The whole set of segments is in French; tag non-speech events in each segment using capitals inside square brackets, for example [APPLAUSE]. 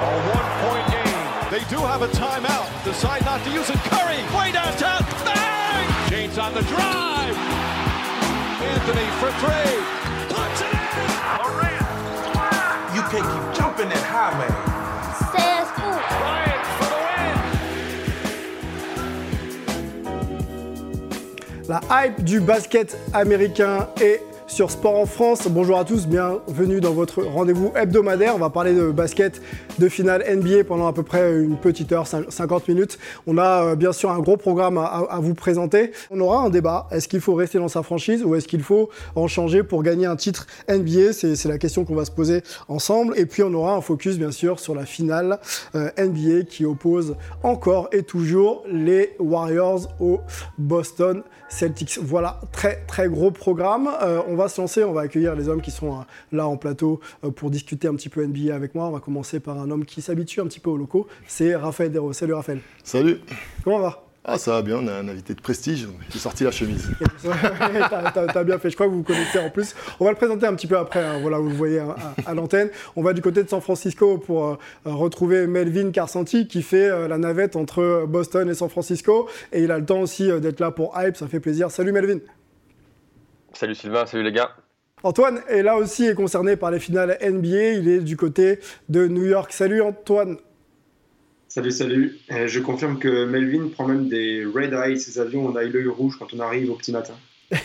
A one-point game. They do have a timeout. Decide not to use it. Curry, way downtown. Bang! James on the drive. Anthony for three. Puts it in. Durant. You can't keep jumping that high, man. C'est fou. Bryant for the win. La hype du basket américain est sur Sport en France. Bonjour à tous, bienvenue dans votre rendez-vous hebdomadaire. On va parler de basket de finale NBA pendant à peu près une petite heure, 50 minutes. On a euh, bien sûr un gros programme à, vous présenter. On aura un débat. Est-ce qu'il faut rester dans sa franchise ou est-ce qu'il faut en changer pour gagner un titre NBA C'est la question qu'on va se poser ensemble. Et puis on aura un focus bien sûr sur la finale euh, NBA qui oppose encore et toujours les Warriors aux Boston Celtics. Voilà, très très gros programme. Euh, on va se lancer, on va accueillir les hommes qui sont euh, là en plateau euh, pour discuter un petit peu NBA avec moi. On va commencer par un homme qui s'habitue un petit peu aux locaux, c'est Raphaël Dero. Salut Raphaël. Salut. Comment va? Ah, ça va bien, on a un invité de prestige. J'ai sorti la chemise. [LAUGHS] T'as bien fait, je crois que vous vous connaissez en plus. On va le présenter un petit peu après, hein. voilà, vous le voyez hein, à, à l'antenne. On va du côté de San Francisco pour euh, retrouver Melvin Carsanti qui fait euh, la navette entre Boston et San Francisco. Et il a le temps aussi euh, d'être là pour Hype, ça fait plaisir. Salut Melvin. Salut Sylvain, salut les gars. Antoine est là aussi est concerné par les finales NBA. Il est du côté de New York. Salut Antoine. Salut, salut. Euh, je confirme que Melvin prend même des red eyes, ces avions, on a l'œil rouge quand on arrive au petit matin. [LAUGHS]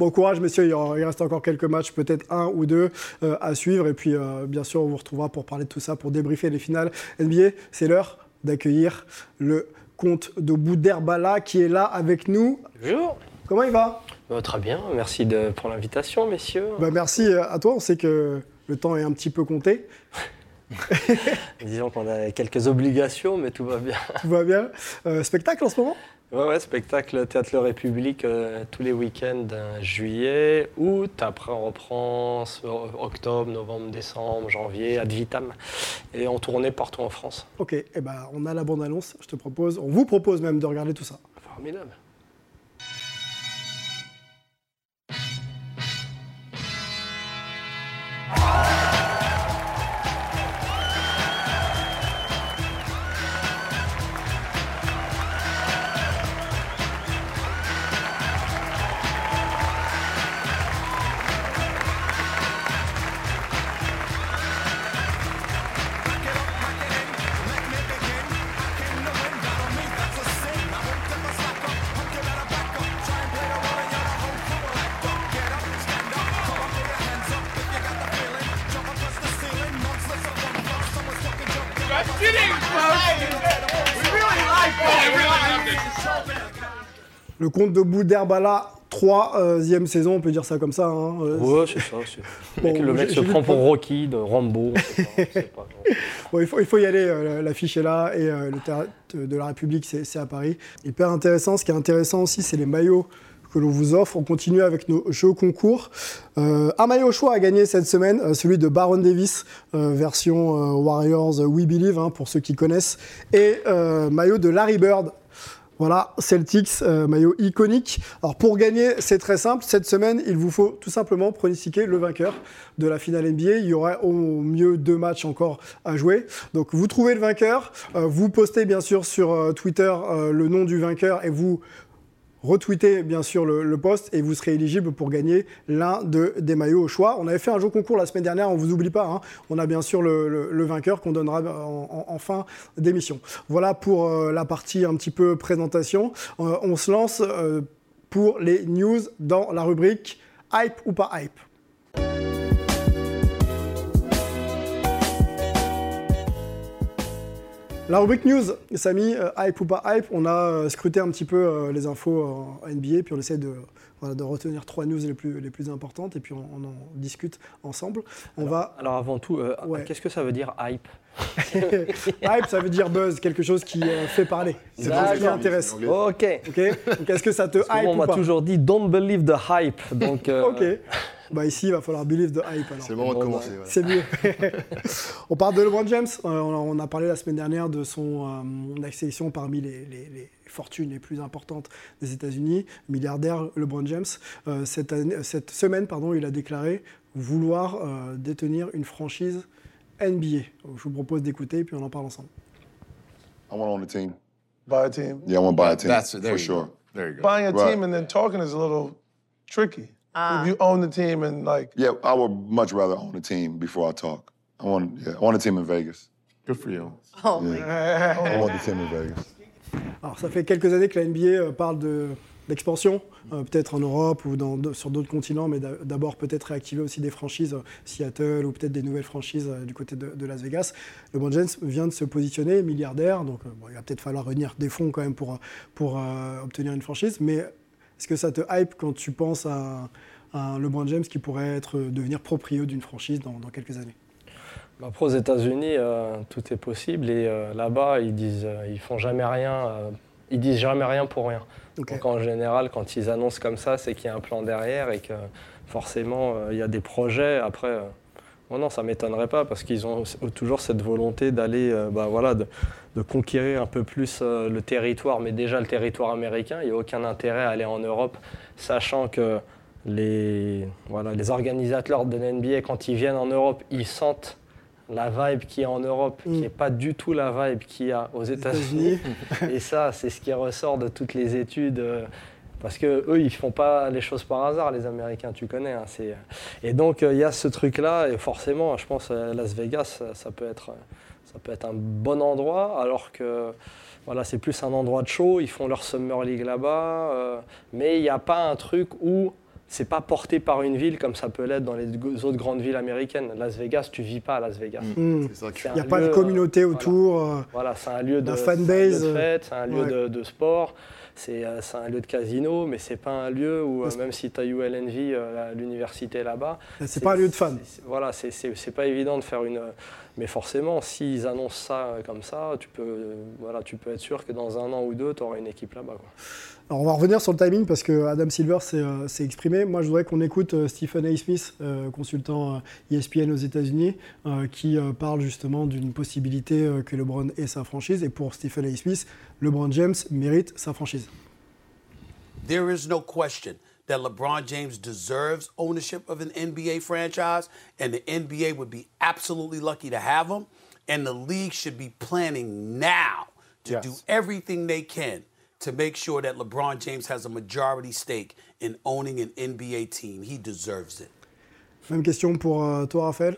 Bon courage messieurs, il reste encore quelques matchs, peut-être un ou deux euh, à suivre. Et puis euh, bien sûr on vous retrouvera pour parler de tout ça, pour débriefer les finales NBA. C'est l'heure d'accueillir le comte de Bouderbala qui est là avec nous. Bonjour. Comment il va? Très bien, merci de, pour l'invitation, messieurs. bah, Merci à toi, on sait que le temps est un petit peu compté. [LAUGHS] [LAUGHS] Disons qu'on a quelques obligations, mais tout va bien. [LAUGHS] Tout va bien. Euh, spectacle en ce moment? Ouais, ouais, spectacle Théâtre Le République euh, tous les week-ends, euh, juillet, août. Après, on reprend octobre, novembre, décembre, janvier, ad vitam. Et on tournait partout en France. Ok, et ben on a la bande-annonce. Je te propose, on vous propose même de regarder tout ça. Formidable. Le comte de Bouderbala, troisième saison, on peut dire ça comme ça. hein. Euh, Ouais, c'est ça. Bon, [LAUGHS] Le mec, se prend pour Rocky, de Rambo. on sait pas, on sait pas. [LAUGHS] Bon, il, faut, il faut y aller, euh, l'affiche est là et euh, le théâtre de la République, c'est à Paris. Hyper intéressant. Ce qui est intéressant aussi, c'est les maillots que l'on vous offre. On continue avec nos jeux concours. Euh, un maillot au choix à gagner cette semaine, euh, celui de Baron Davis, euh, version Warriors We Believe, hein, pour ceux qui connaissent, et maillot de Larry Bird. Voilà, Celtics, euh, maillot iconique. Alors pour gagner, c'est très simple. Cette semaine, il vous faut tout simplement pronostiquer le vainqueur de la finale NBA. Il y aura au mieux deux matchs encore à jouer. Donc vous trouvez le vainqueur, euh, vous postez bien sûr sur euh, Twitter le nom du vainqueur et vous retweetez bien sûr le, le post et vous serez éligible pour gagner l'un de, des maillots au choix. On avait fait un jeu concours la semaine dernière, on vous oublie pas. hein. On a bien sûr le, le- vainqueur qu'on donnera en fin d'émission. Voilà pour euh, la partie un petit peu présentation. Euh, on se lance euh, pour les news dans la rubrique hype ou pas hype. La rubrique news, Samy, euh, hype ou pas hype, on a euh, scruté un petit peu euh, les infos en NBA, puis on essaie de, voilà, de retenir trois news les plus, les plus importantes, et puis on, on en discute ensemble. On va... Alors avant tout, euh, Ouais. qu'est-ce que ça veut dire hype [LAUGHS] hype, ça veut dire buzz, quelque chose qui euh, fait parler. C'est pas ce qui intéresse. Ok. Ok Donc est-ce que ça te hype on ou m'a toujours dit don't believe the hype. Donc, euh, [LAUGHS] Ok. Bah ici, il va falloir believe the hype alors. C'est le moment de commencer. bah, ouais. C'est mieux. [LAUGHS] on parle de LeBron James. Euh, on, a, on parlé la semaine dernière de son euh, sélection parmi les, les- les fortunes les plus importantes des États-Unis. Milliardaire LeBron James. Euh, cette, année- cette semaine, pardon, il a déclaré vouloir euh, détenir une franchise NBA. Je vous propose d'écouter, puis on en parle ensemble. I want to own a team. Buy a team. Yeah, I want to buy a team. That's- there for you sure. go. There you go. Buying a Right. team and then talking is a little tricky. If you own the team and like Yeah, I would much rather own a team before I talk. I want, yeah, I want a team in Vegas. Good for you. Oh my [LAUGHS] I want the team in Vegas. Alors, ça fait quelques années que la NBA euh, parle de- d'expansion, euh, peut-être en Europe ou dans, de- sur d'autres continents, mais d'a- d'abord peut-être réactiver aussi des franchises, euh, Seattle ou peut-être des nouvelles franchises euh, du côté de, de Las Vegas. LeBron James vient de se positionner milliardaire, donc euh, bon, il va peut-être falloir revenir des fonds quand même pour, pour euh, obtenir une franchise, mais est-ce que ça te hype quand tu penses à, LeBron James qui pourrait être, devenir proprio d'une franchise dans, dans quelques années? Bah, Après, aux États-Unis, euh, tout est possible et euh, là-bas, ils disent, euh, ils font jamais rien. euh, ils disent jamais rien pour rien. Donc en général, quand ils annoncent comme ça, c'est qu'il y a un plan derrière et que forcément, euh, il y a des projets. Après, non, ça m'étonnerait pas parce qu'ils ont toujours cette volonté d'aller, euh, bah, voilà, de, de conquérir un peu plus euh, le territoire, mais déjà le territoire américain. Il n'y a aucun intérêt à aller en Europe, sachant que les, voilà, les organisateurs de l'NBA, quand ils viennent en Europe, ils sentent la vibe qu'il y a en Europe, Mm. qui n'est pas du tout la vibe qu'il y a aux États-Unis. [LAUGHS] Et ça, c'est ce qui ressort de toutes les études. euh, Parce que eux, ils font pas les choses par hasard, les Américains, tu connais. hein, Et donc, euh, il y a ce truc-là, et forcément, je pense, euh, Las Vegas, ça, ça peut être, ça peut être un bon endroit, alors que voilà, c'est plus un endroit de show. Ils font leur Summer League là-bas, euh, mais il n'y a pas un truc où c'est pas porté par une ville comme ça peut l'être dans les autres grandes villes américaines. Las Vegas, tu vis pas à Las Vegas. Qui C'est Il n'y a pas de communauté euh, autour. euh, voilà, c'est un lieu de, La c'est un lieu fanbase, de fête, c'est un lieu ouais. de, de sport, c'est euh, c'est un lieu de casino, mais c'est pas un lieu où, euh, même si tu as ULNV, euh, l'université là-bas. c'est pas un lieu de fans. Voilà, c'est- pas évident de faire une. Mais forcément, s'ils annoncent ça comme ça, tu peux, euh, voilà, tu peux être sûr que dans un an ou deux, tu auras une équipe là-bas. Alors on va revenir sur le timing parce que Adam Silver s'est euh, exprimé. Moi je voudrais qu'on écoute euh, Stephen A. Smith, euh, consultant euh, ESPN aux États-Unis, euh, qui euh, parle justement d'une possibilité euh, que LeBron ait sa franchise. Et pour Stephen A. Smith, LeBron James mérite sa franchise. There is no question that LeBron James deserves ownership of an NBA franchise, and the NBA would be absolutely lucky to have him. And the league should be planning now to Yes. do everything they can to make sure that LeBron James has a majority stake in owning an NBA team. He deserves it. Même question pour euh, toi, Raphaël?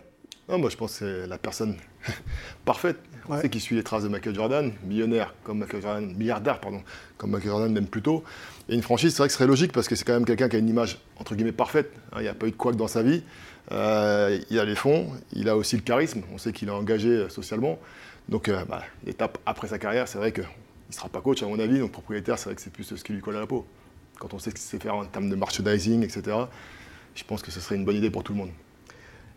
Non, moi je pense que c'est la personne [LAUGHS] parfaite. On Ouais. sait qu'il suit les traces de Michael Jordan, millionnaire comme Michael Jordan, milliardaire pardon, comme Michael Jordan même plus tôt. Et une franchise, c'est vrai que ce serait logique parce que c'est quand même quelqu'un qui a une image entre guillemets parfaite. Hein, Il n'y a pas eu de couac dans sa vie. Euh, il a les fonds, il a aussi le charisme. On sait qu'il est engagé euh, socialement. Donc euh, bah, l'étape après sa carrière, c'est vrai qu'il ne sera pas coach à mon avis. Donc propriétaire, c'est vrai que c'est plus ce qui lui colle à la peau. Quand on sait ce qu'il sait faire en termes de merchandising, etc. Je pense que ce serait une bonne idée pour tout le monde.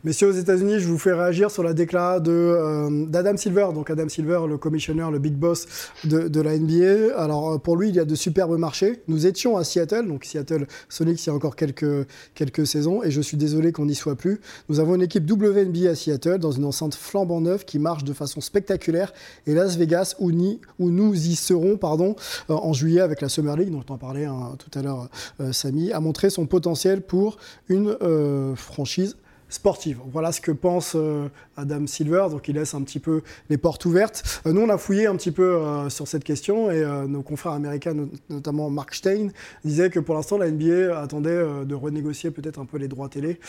Messieurs, aux États-Unis, je vous fais réagir sur la déclat de, euh, d'Adam Silver. Donc, Adam Silver, le commissionnaire, le big boss de, la NBA. Alors, euh, pour lui, il y a de superbes marchés. Nous étions à Seattle, donc Seattle Sonics, il y a encore quelques, quelques saisons, et je suis désolé qu'on n'y soit plus. Nous avons une équipe WNBA à Seattle, dans une enceinte flambant neuve qui marche de façon spectaculaire. Et Las Vegas, où, nous y serons pardon, euh, en juillet avec la Summer League, dont on parlait hein, tout à l'heure, Samy, a montré son potentiel pour une franchise sportive. Voilà ce que pense euh, Adam Silver, donc il laisse un petit peu les portes ouvertes. Euh, nous, on a fouillé un petit peu euh, sur cette question et nos confrères américains, no- notamment Mark Stein, disaient que pour l'instant, la NBA attendait de renégocier peut-être un peu les droits télé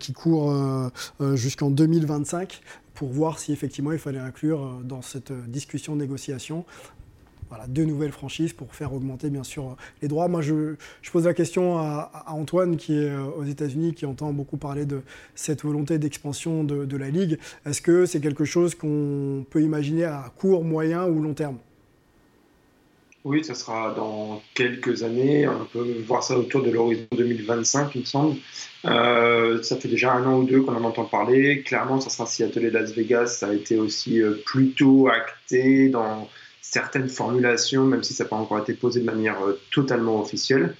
qui courent jusqu'en 2025 pour voir si effectivement il fallait inclure dans cette discussion négociation voilà, deux nouvelles franchises pour faire augmenter bien sûr les droits. Moi, je, pose la question à, Antoine qui est euh, aux États-Unis, qui entend beaucoup parler de cette volonté d'expansion de, de la ligue. Est-ce que c'est quelque chose qu'on peut imaginer à court, moyen ou long terme? Oui, ça sera dans quelques années. On peut voir ça autour de l'horizon 2025, il me semble. Euh, ça fait déjà un an ou deux qu'on en entend parler. Clairement, ça sera Seattle et Las Vegas. Ça a été aussi euh, plutôt acté dans certaines formulations, même si ça n'a pas encore été posé de manière euh, totalement officielle.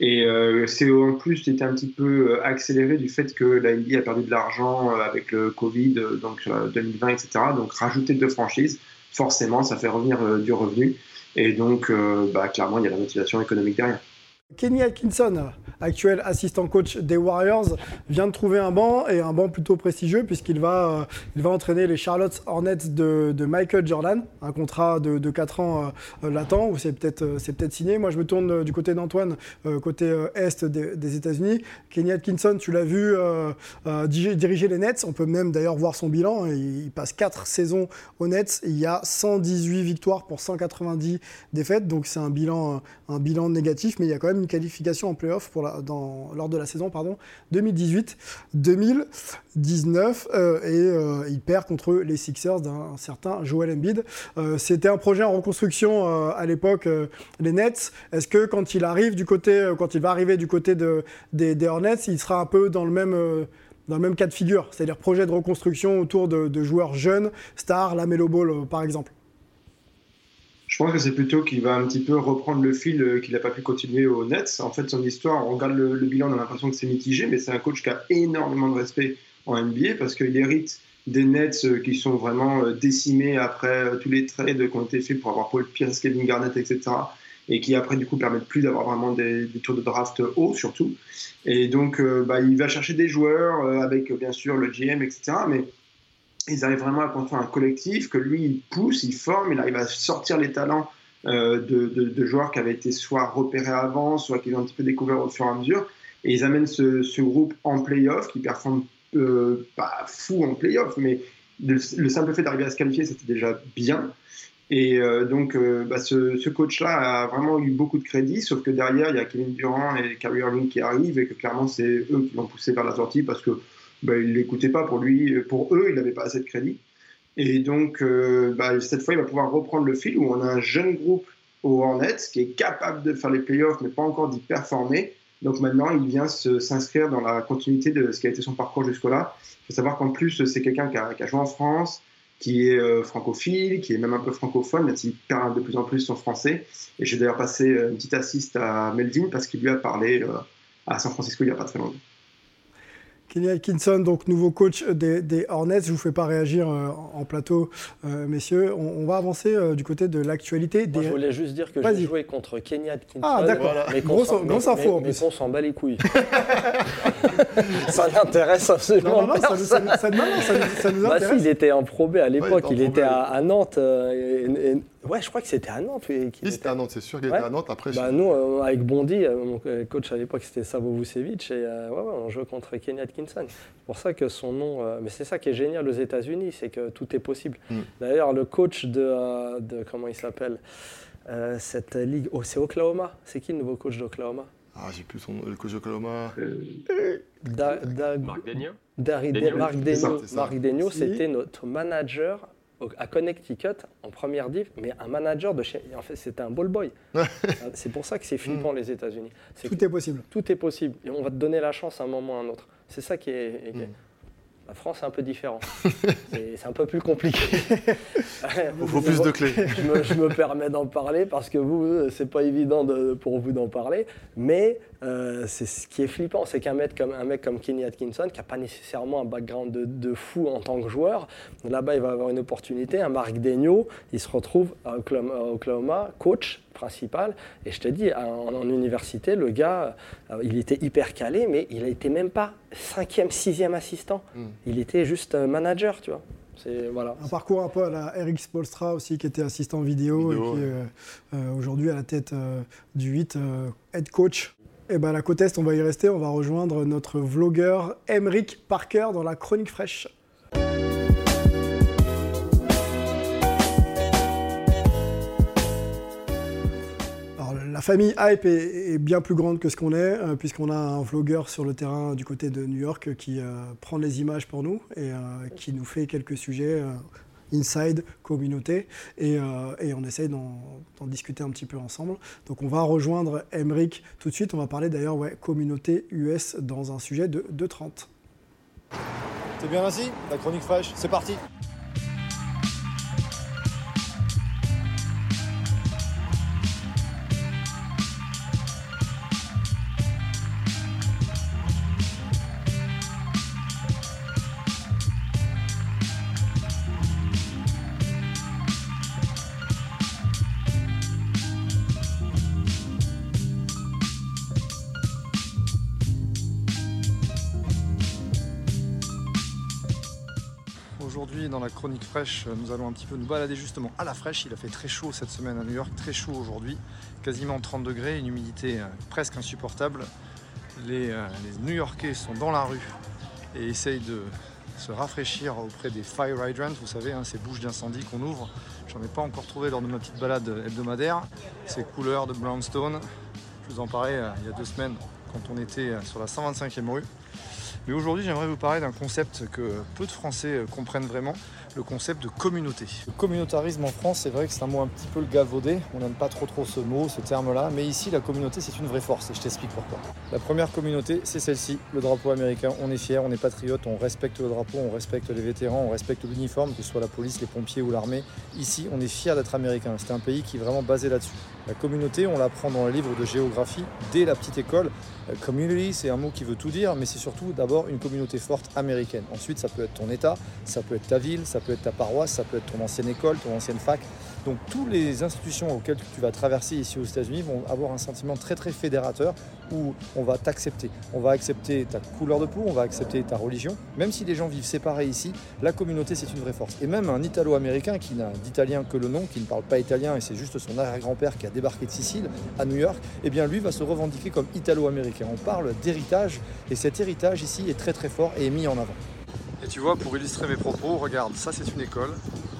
Et euh, c'est en plus c'était un petit peu euh, accéléré du fait que la a perdu de l'argent euh, avec le Covid, donc euh, 2020, etc. Donc rajouter deux franchises, forcément, ça fait revenir du revenu. Et donc, bah, clairement, il y a la motivation économique derrière. Kenny Atkinson, actuel assistant coach des Warriors, vient de trouver un banc et un banc plutôt prestigieux puisqu'il va, euh, va entraîner les Charlotte Hornets de, de Michael Jordan, un contrat de, de 4 ans euh, latent où c'est peut-être euh, peut-être signé. Moi, je me tourne euh, du côté d'Antoine, côté est des, États-Unis. Kenny Atkinson, tu l'as vu diriger les Nets. On peut même d'ailleurs voir son bilan. Il, il passe 4 saisons aux Nets. Il y a 118 victoires pour 190 défaites, donc c'est un bilan, un bilan négatif, mais il y a quand même une qualification en playoff pour la, dans, lors de la saison pardon, 2018-2019 euh, et euh, il perd contre les Sixers d'un certain Joel Embiid. Euh, C'était un projet en reconstruction à l'époque, les Nets. Est-ce que quand il arrive du côté, quand il va arriver du côté de, des, Hornets, il sera un peu dans le même dans le même cas de figure, c'est-à-dire projet de reconstruction autour de, joueurs jeunes, stars, la Melo Ball par exemple. Je pense que c'est plutôt qu'il va un petit peu reprendre le fil euh, qu'il n'a pas pu continuer aux Nets. En fait, son histoire, on regarde le, bilan, on a l'impression que c'est mitigé, mais c'est un coach qui a énormément de respect en NBA parce qu'il hérite des Nets euh, qui sont vraiment euh, décimés après tous les trades qui ont été faits pour avoir Paul Pierce, Kevin Garnett, etc. Et qui après, du coup, permettent plus d'avoir vraiment des, tours de draft hauts, surtout. Et donc, bah, il va chercher des joueurs avec, bien sûr, le GM, etc. Mais ils arrivent vraiment à construire un collectif que lui, il pousse, il forme, il arrive à sortir les talents euh, de, de- joueurs qui avaient été soit repérés avant, soit qu'ils ont un petit peu découvert au fur et à mesure. Et ils amènent ce, ce groupe en playoff qui performe euh, pas fou en playoff, mais le, le simple fait d'arriver à se qualifier, c'était déjà bien. Et euh, donc, bah, ce, ce coach-là a vraiment eu beaucoup de crédit, sauf que derrière, il y a Kevin Durant et Kyrie Irving qui arrivent et que clairement, c'est eux qui l'ont poussé vers la sortie parce que bah, il l'écoutait pas pour lui, pour eux, il n'avait pas assez de crédit. Et donc, euh, bah, cette fois, il va pouvoir reprendre le fil où on a un jeune groupe aux Hornets qui est capable de faire les playoffs, mais pas encore d'y performer. Donc maintenant, il vient s'inscrire dans la continuité de ce qui a été son parcours jusque-là. Il faut savoir qu'en plus, c'est quelqu'un qui qui a joué en France, qui est euh, francophile, qui est même un peu francophone, même s'il perd de plus en plus son français. Et j'ai d'ailleurs passé euh, une petite assiste à Melvin parce qu'il lui a parlé euh, à San Francisco il n'y a pas très longtemps. Kenny Atkinson, donc nouveau coach des, des Hornets. Je vous fais pas réagir euh, en plateau, euh, messieurs. On, on va avancer euh, du côté de l'actualité. Moi, des- je voulais juste dire que Vas-y. j'ai joué contre Kenny Atkinson. Ah, d'accord. Grosse- mais- info, en mais- plus. Mais qu'on s'en bat les couilles. [LAUGHS] [LAUGHS] ça n'intéresse absolument Non, non, non, ça nous- ça personne. nous- ça nous- non, non, ça nous- ça nous Bah intéresse. si, il était en Pro B à l'époque. il il était à, à Nantes. euh, et- et- ouais, je crois que c'était à Nantes. oui, qu'il Oui, c'était à Nantes, c'est sûr qu'il Ouais. était à Nantes. Après, Bah, je- nous, euh, avec Bondy, euh, mon coach à l'époque, c'était Savo Vucevic, et euh, ouais, ouais, on jouait contre Kenny Atkinson. C'est pour ça que son nom. euh, mais c'est ça qui est génial aux États-Unis, c'est que tout est possible. Mm. D'ailleurs, le coach de, euh, de. Comment il s'appelle Euh, Cette ligue. Oh, c'est Oklahoma. C'est qui le nouveau coach d'Oklahoma? Ah, j'ai plus son le coach d'Oklahoma. Da- Da- Marc Degnaud. Marc Si. c'était notre manager à Connecticut en première div, mais un manager de chez. En fait, c'était un ball boy. [LAUGHS] c'est pour ça que c'est flippant les États-Unis. Que Tout est possible. tout est possible. Et on va te donner la chance à un moment ou à un autre. C'est ça qui est. qui est- Mm. La France, c'est un peu différent. [LAUGHS] c'est c'est un peu plus compliqué. [LAUGHS] Il faut plus de clés. je, me, je me permets d'en parler parce que vous, euh, c'est pas évident de- pour vous d'en parler. Mais euh, c'est ce qui est flippant, c'est qu'un mec comme, un mec comme Kenny Atkinson, qui n'a pas nécessairement un background de, de fou en tant que joueur, là-bas, il va avoir une opportunité. Un Marc Degnaud, il se retrouve à Oklahoma, à Oklahoma, coach principal. Et je te dis, en, en université, le gars, euh, il était hyper calé, mais il n'était même pas cinquième, sixième assistant. Mm. Il était juste euh, manager, tu vois. C'est voilà. Un parcours un peu à la Eric Spolstra aussi, qui était assistant vidéo, Vidéo, et qui ouais. est euh, aujourd'hui à la tête euh, du 8, euh, head coach. Et ben la côte Est, on va y rester, on va rejoindre notre vlogueur Emeric Parker dans la chronique fraîche. La famille Hype est, bien plus grande que ce qu'on est, euh, puisqu'on a un vlogueur sur le terrain du côté de New York qui euh, prend les images pour nous et euh, qui nous fait quelques sujets inside, communauté, et, euh, on essaye d'en discuter un petit peu ensemble. Donc on va rejoindre Emric tout de suite, on va parler d'ailleurs ouais, communauté US dans un sujet de 2.30. T'es bien assis? La chronique fraîche, c'est parti fraîche, nous allons un petit peu nous balader justement à la fraîche. Il a fait très chaud cette semaine à New York, très chaud aujourd'hui, quasiment 30 degrés, une humidité euh, presque insupportable. Les, euh, New-Yorkais sont dans la rue et essayent de se rafraîchir auprès des fire hydrants, vous savez, hein, ces bouches d'incendie qu'on ouvre. J'en ai pas encore trouvé lors de ma petite balade hebdomadaire. Ces couleurs de brownstone, je vous en parlais euh, il y a deux semaines quand on était euh, sur la 125e rue. Mais aujourd'hui, j'aimerais vous parler d'un concept que peu de Français euh, comprennent vraiment, le concept de communauté. Le communautarisme en France, c'est vrai que c'est un mot un petit peu le galvaudé. On n'aime pas trop trop ce mot, ce terme-là. Mais ici, la communauté, c'est une vraie force et je t'explique pourquoi. La première communauté, c'est celle-ci, le drapeau américain. On est fiers, on est patriotes, on respecte le drapeau, on respecte les vétérans, on respecte l'uniforme, que ce soit la police, les pompiers ou l'armée. Ici, on est fiers d'être américain. C'est un pays qui est vraiment basé là-dessus. La communauté, on l'apprend dans le livre de géographie dès la petite école. Euh, community, c'est un mot qui veut tout dire, mais c'est surtout d'abord une communauté forte américaine. Ensuite, ça peut être ton État, ça peut être ta ville, ça peut être ta paroisse, ça peut être ton ancienne école, ton ancienne fac. Donc, toutes les institutions auxquelles tu vas traverser ici aux États-Unis vont avoir un sentiment très très fédérateur où on va t'accepter. On va accepter ta couleur de peau, on va accepter ta religion. Même si les gens vivent séparés ici, la communauté c'est une vraie force. Et même un Italo-américain qui n'a d'italien que le nom, qui ne parle pas italien et c'est juste son arrière-grand-père qui a débarqué de Sicile à New York, eh bien lui va se revendiquer comme Italo-américain. On parle d'héritage et cet héritage ici est très très fort et est mis en avant. Et tu vois, pour illustrer mes propos, regarde, ça c'est une école.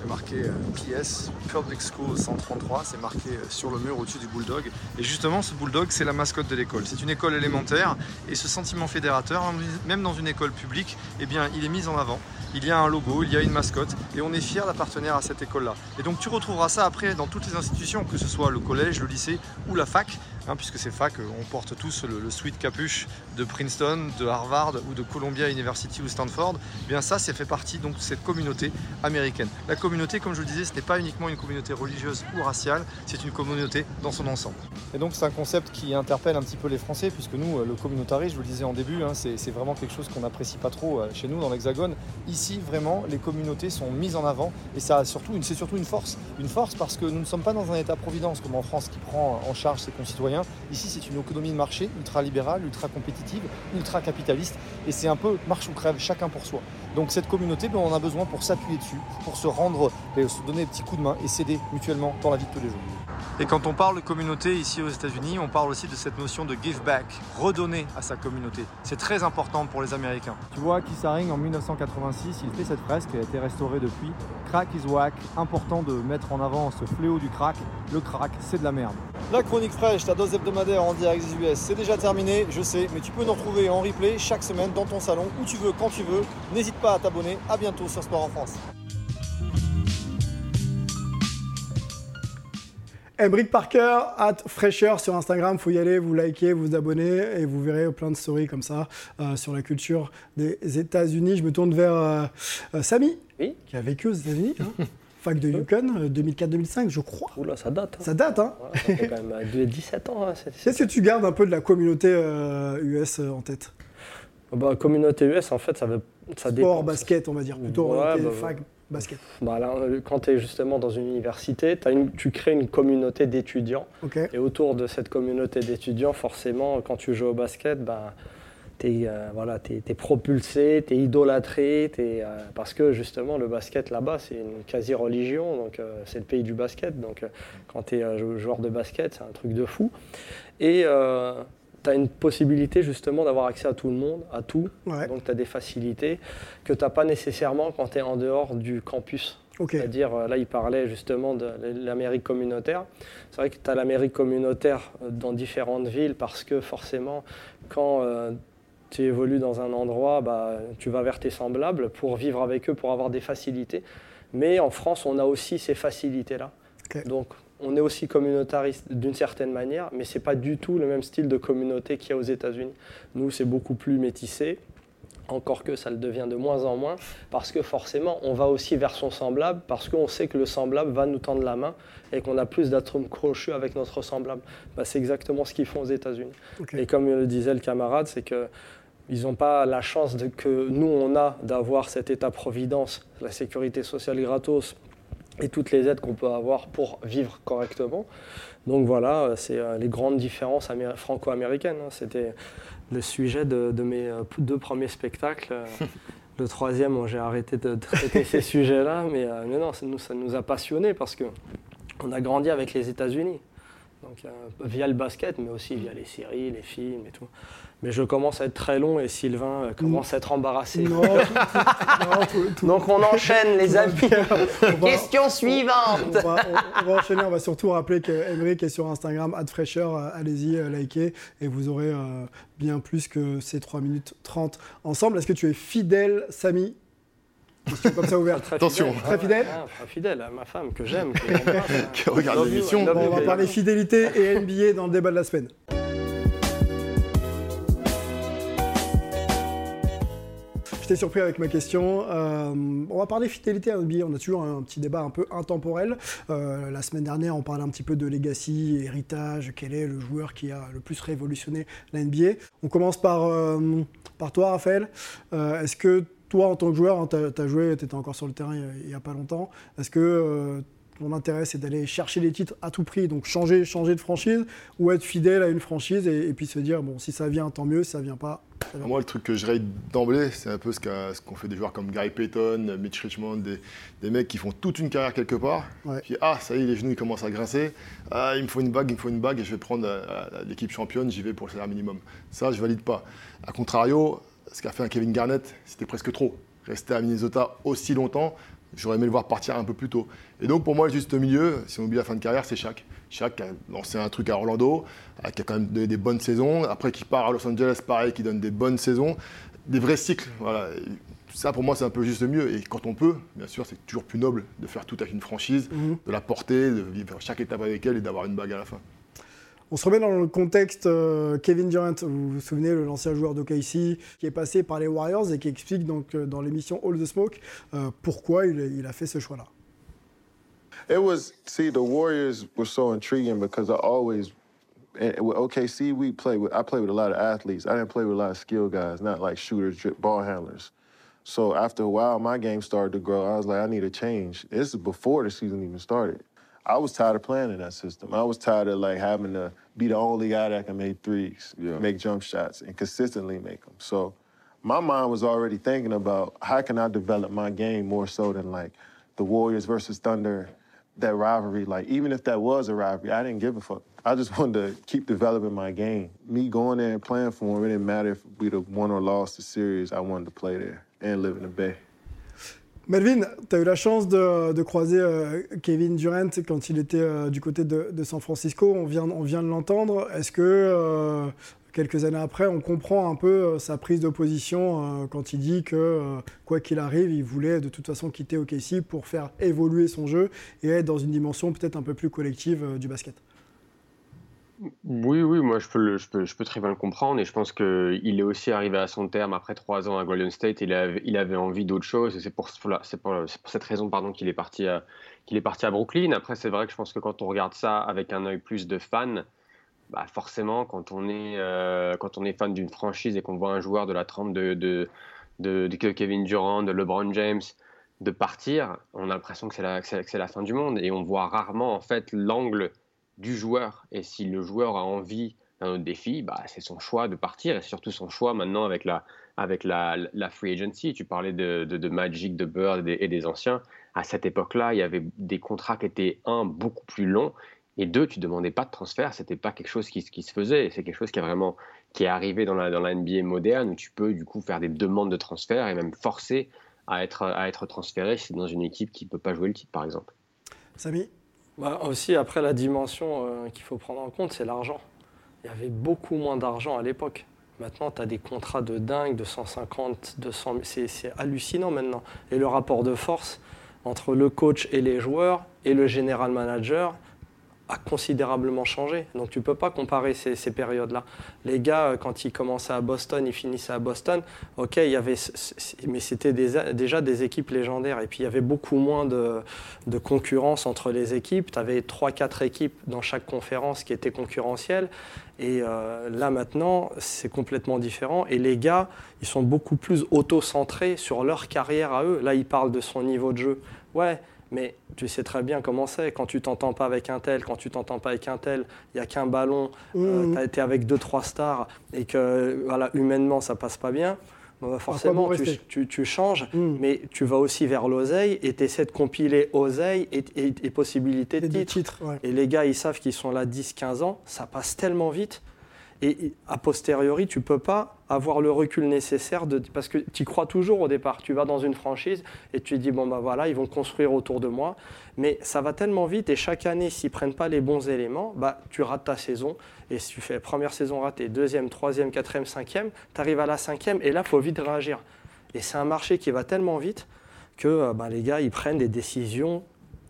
C'est marqué euh, PS, Public School 133, c'est marqué euh, sur le mur au-dessus du bulldog. Et justement, ce bulldog, c'est la mascotte de l'école. C'est une école élémentaire et ce sentiment fédérateur, même dans une école publique, eh bien, il est mis en avant. Il y a un logo, il y a une mascotte et on est fier d'appartenir à cette école-là. Et donc tu retrouveras ça après dans toutes les institutions, que ce soit le collège, le lycée ou la fac. Hein, puisque ces facs, on porte tous le, le sweat capuche de Princeton, de Harvard ou de Columbia University ou Stanford. Eh bien ça, c'est fait partie donc de cette communauté américaine. La communauté, comme je le disais, ce n'est pas uniquement une communauté religieuse ou raciale, c'est une communauté dans son ensemble. Et donc c'est un concept qui interpelle un petit peu les Français, puisque nous, le communautarisme, je vous le disais en début, hein, c'est vraiment quelque chose qu'on n'apprécie pas trop euh, chez nous dans l'Hexagone. Ici, vraiment, les communautés sont mises en avant et c'est surtout une force. Une force parce que nous ne sommes pas dans un état-providence comme en France qui prend en charge ses concitoyens. Ici, c'est une économie de marché ultra-libérale, ultra-compétitive, ultra-capitaliste et c'est un peu marche ou crève, chacun pour soi. Donc cette communauté, ben, on en a besoin pour s'appuyer dessus, pour se rendre, et se donner des petits coups de main et s'aider mutuellement dans la vie de tous les jours. Et quand on parle de communauté ici aux États-Unis, on parle aussi de cette notion de give back, redonner à sa communauté. C'est très important pour les Américains. Tu vois, Keith Haring en 1986, il fait cette fresque qui a été restaurée depuis. Crack is whack, important de mettre en avant ce fléau du crack. Le crack, c'est de la merde. La chronique fraîche, ta dose hebdomadaire en direct des US, c'est déjà terminé, je sais, mais tu peux nous retrouver en replay chaque semaine dans ton salon, où tu veux, quand tu veux. N'hésite pas à t'abonner. À bientôt sur Sport en France. Embrick Parker, at fraîcheur sur Instagram, faut y aller, vous likez, vous abonnez et vous verrez plein de stories comme ça euh, sur la culture des États-Unis. Je me tourne vers euh, euh, Samy, qui a vécu aux États-Unis. Hein. [LAUGHS] Fac de Yukon, 2004-2005, je crois. Oula, ça date. Ça date, hein ouais, Ça fait quand même 17 ans. Hein, Qu'est-ce [LAUGHS] que tu gardes un peu de la communauté US en tête bah, Communauté US, en fait, ça, veut, ça Sport, dépend. basket, on va dire, plutôt Ouais, orienté bah, fac, basket. Bah là, quand tu es justement dans une université, as une, tu crées une communauté d'étudiants. Et autour de cette communauté d'étudiants, forcément, quand tu joues au basket, bah, tu es, voilà, t'es- t'es propulsé, tu es idolâtré, t'es, euh, parce que justement, le basket là-bas, c'est une quasi-religion, donc euh, c'est le pays du basket. Donc euh, quand tu es joueur de basket, c'est un truc de fou. Et tu as une possibilité justement d'avoir accès à tout le monde, à tout. Ouais. Donc tu as des facilités que tu n'as pas nécessairement quand tu es en dehors du campus. C'est-à-dire, euh, là, il parlait justement de l'Amérique communautaire. C'est vrai que tu as l'Amérique communautaire euh, dans différentes villes parce que forcément, quand euh, tu évolues dans un endroit, bah, tu vas vers tes semblables pour vivre avec eux, pour avoir des facilités. Mais en France, on a aussi ces facilités-là. Donc, on est aussi communautariste d'une certaine manière, mais ce n'est pas du tout le même style de communauté qu'il y a aux États-Unis. Nous, c'est beaucoup plus métissé, encore que ça le devient de moins en moins, parce que forcément, on va aussi vers son semblable, parce qu'on sait que le semblable va nous tendre la main et qu'on a plus d'atomes crochus avec notre semblable. Bah, c'est exactement ce qu'ils font aux États-Unis. Et comme le disait le camarade, c'est que ils n'ont pas la chance de- que nous, on a d'avoir cet État-providence, la sécurité sociale gratos et toutes les aides qu'on peut avoir pour vivre correctement. Donc voilà, euh, c'est euh, les grandes différences amé- franco-américaines. hein. C'était le sujet de, de mes euh, deux premiers spectacles. euh, [LAUGHS] le troisième, j'ai arrêté de traiter ces [LAUGHS] sujets-là, mais, mais, non, ça nous, ça nous a passionnés parce qu'on a grandi avec les États-Unis. Donc, via le basket, mais aussi via les séries, les films et tout. Mais je commence à être très long et Sylvain euh, commence à être embarrassé. Non, [LAUGHS] Donc on enchaîne les amis. Question suivante. On va, enchaîner, on va surtout rappeler qu'Emeric est sur Instagram, fraîcheur, euh, allez-y, euh, likez et vous aurez bien plus que ces 3 minutes 30 ensemble. Est-ce que tu es fidèle, Samy? Question comme ça ouverte. Très Attention. Très fidèle ah, Très fidèle à ma femme que j'aime. qui [LAUGHS] regarde l'émission. on va parler fidélité et NBA dans le débat de la semaine. J'étais surpris avec ma question. Euh, on va parler fidélité à NBA. On a toujours un petit débat un peu intemporel. Euh, la semaine dernière, on parlait un petit peu de legacy, héritage. Quel est le joueur qui a le plus révolutionné la NBA On commence par, euh, par toi, Raphaël. Est-ce que toi, en tant que joueur, hein, tu as, joué, tu étais encore sur le terrain il n'y a, pas longtemps. Est-ce que mon intérêt, c'est d'aller chercher les titres à tout prix, donc changer, changer de franchise, ou être fidèle à une franchise et, puis se dire, bon, si ça vient, tant mieux, si ça vient pas. Moi, le truc que je raye d'emblée, c'est un peu ce qu'ont fait des joueurs comme Gary Payton, Mitch Richmond, des, mecs qui font toute une carrière quelque part. Puis, ah, ça y est, les genoux ils commencent à grincer. Ah, il me faut une bague, il me faut une bague, et je vais prendre euh, l'équipe championne, j'y vais pour le salaire minimum. Ça, je valide pas. A contrario, ce qu'a fait un Kevin Garnett, c'était presque trop. Rester à Minnesota aussi longtemps, J'aurais aimé le voir partir un peu plus tôt. Et donc pour moi, le juste milieu, si on oublie la fin de carrière, c'est Shaq. Shaq a lancé un truc à Orlando, qui a quand même donné des bonnes saisons. Après, qui part à Los Angeles, pareil, qui donne des bonnes saisons. Des vrais cycles. Voilà. Ça, pour moi, c'est un peu juste mieux. Et quand on peut, bien sûr, c'est toujours plus noble de faire tout avec une franchise, mhm. de la porter, de vivre chaque étape avec elle et d'avoir une bague à la fin. On se remet dans le contexte euh, Kevin Durant, vous vous souvenez, l'ancien joueur d'OKC qui est passé par les Warriors et qui explique donc euh, dans l'émission All the Smoke euh, pourquoi il, a fait ce choix-là. It was see the Warriors were so intriguing because I always with OKC we play with I play with a lot of athletes. I didn't play with a lot of skill guys, not like shooters, ball handlers. So after a while, my game started to grow. I was like, I need a change. This is before the season even started. I was tired of playing in that system. I was tired of like having to be the only guy that can make threes, yeah. make jump shots, and consistently make them. So my mind was already thinking about how can I develop my game more so than like the Warriors versus Thunder, that rivalry. Like even if that was a rivalry, I didn't give a fuck. I just [LAUGHS] wanted to keep developing my game. Me going there and playing for them, it didn't matter if we'd have won or lost the series. I wanted to play there and live in the Bay. Melvin, tu as eu la chance de, croiser euh, Kevin Durant quand il était euh, du côté de, San Francisco. On vient, de l'entendre. Est-ce que euh, quelques années après, on comprend un peu sa prise de position quand il dit que, quoi qu'il arrive, il voulait de toute façon quitter OKC pour faire évoluer son jeu et être dans une dimension peut-être un peu plus collective du basket? Oui, oui, moi je peux, je, peux, je peux très bien le comprendre et je pense qu'il est aussi arrivé à son terme après trois ans à Golden State. Il avait, il avait envie d'autre chose et c'est pour, pour, cette raison pardon, qu'il est, parti à, est parti à Brooklyn. Après, c'est vrai que je pense que quand on regarde ça avec un œil plus de fan, bah forcément, quand on, est, euh, quand on est fan d'une franchise et qu'on voit un joueur de la trempe de, de, Kevin Durant, de LeBron James, de partir, on a l'impression que c'est la, la fin du monde et on voit rarement en fait l'angle du joueur. Et si le joueur a envie d'un autre défi, bah, c'est son choix de partir et surtout son choix maintenant avec la, avec la, free agency. Tu parlais de, Magic, de Bird et des, anciens. À cette époque-là, il y avait des contrats qui étaient, un, beaucoup plus longs et deux, tu demandais pas de transfert. C'était pas quelque chose qui, qui se faisait. C'est quelque chose qui est vraiment qui est arrivé dans la, dans la NBA moderne où tu peux du coup faire des demandes de transfert et même forcer à être, à être transféré si c'est dans une équipe qui ne peut pas jouer le titre, par exemple. Samy? Bah, aussi, après, la dimension euh, qu'il faut prendre en compte, c'est l'argent. Il y avait beaucoup moins d'argent à l'époque. Maintenant, tu as des contrats de dingue, de 150, 200 c'est hallucinant maintenant. Et le rapport de force entre le coach et les joueurs et le général manager, a considérablement changé. Donc tu peux pas comparer ces, périodes-là. Les gars, euh, quand ils commençaient à Boston, ils finissaient à Boston, ok, il y avait, mais c'était déjà des équipes légendaires. Et puis il y avait beaucoup moins de, concurrence entre les équipes. Tu avais 3-4 équipes dans chaque conférence qui étaient concurrentielles. Et euh, là maintenant, c'est complètement différent. Et les gars, ils sont beaucoup plus auto-centrés sur leur carrière à eux. Là, ils parlent de son niveau de jeu. Ouais, mais tu sais très bien comment c'est. Quand tu t'entends pas avec un tel, quand tu t'entends pas avec un tel, il n'y a qu'un ballon, euh, mmh. tu as été avec deux, trois stars et que voilà, humainement ça passe pas bien. bah, forcément, tu, tu, changes, hmm. mais tu vas aussi vers l'oseille et tu essaies de compiler oseille et, et, possibilités de titres. Et les gars, ils savent qu'ils sont là 10-15 ans, ça passe tellement vite. Et a posteriori, tu peux pas avoir le recul nécessaire de, parce que tu crois toujours au départ. Tu vas dans une franchise et tu dis bon bah voilà, ils vont construire autour de moi. Mais ça va tellement vite et chaque année, s'ils prennent pas les bons éléments, bah tu rates ta saison. Et si tu fais première saison ratée, deuxième, troisième, quatrième, cinquième, tu arrives à la cinquième et là, faut vite réagir. Et c'est un marché qui va tellement vite que bah, les gars, ils prennent des décisions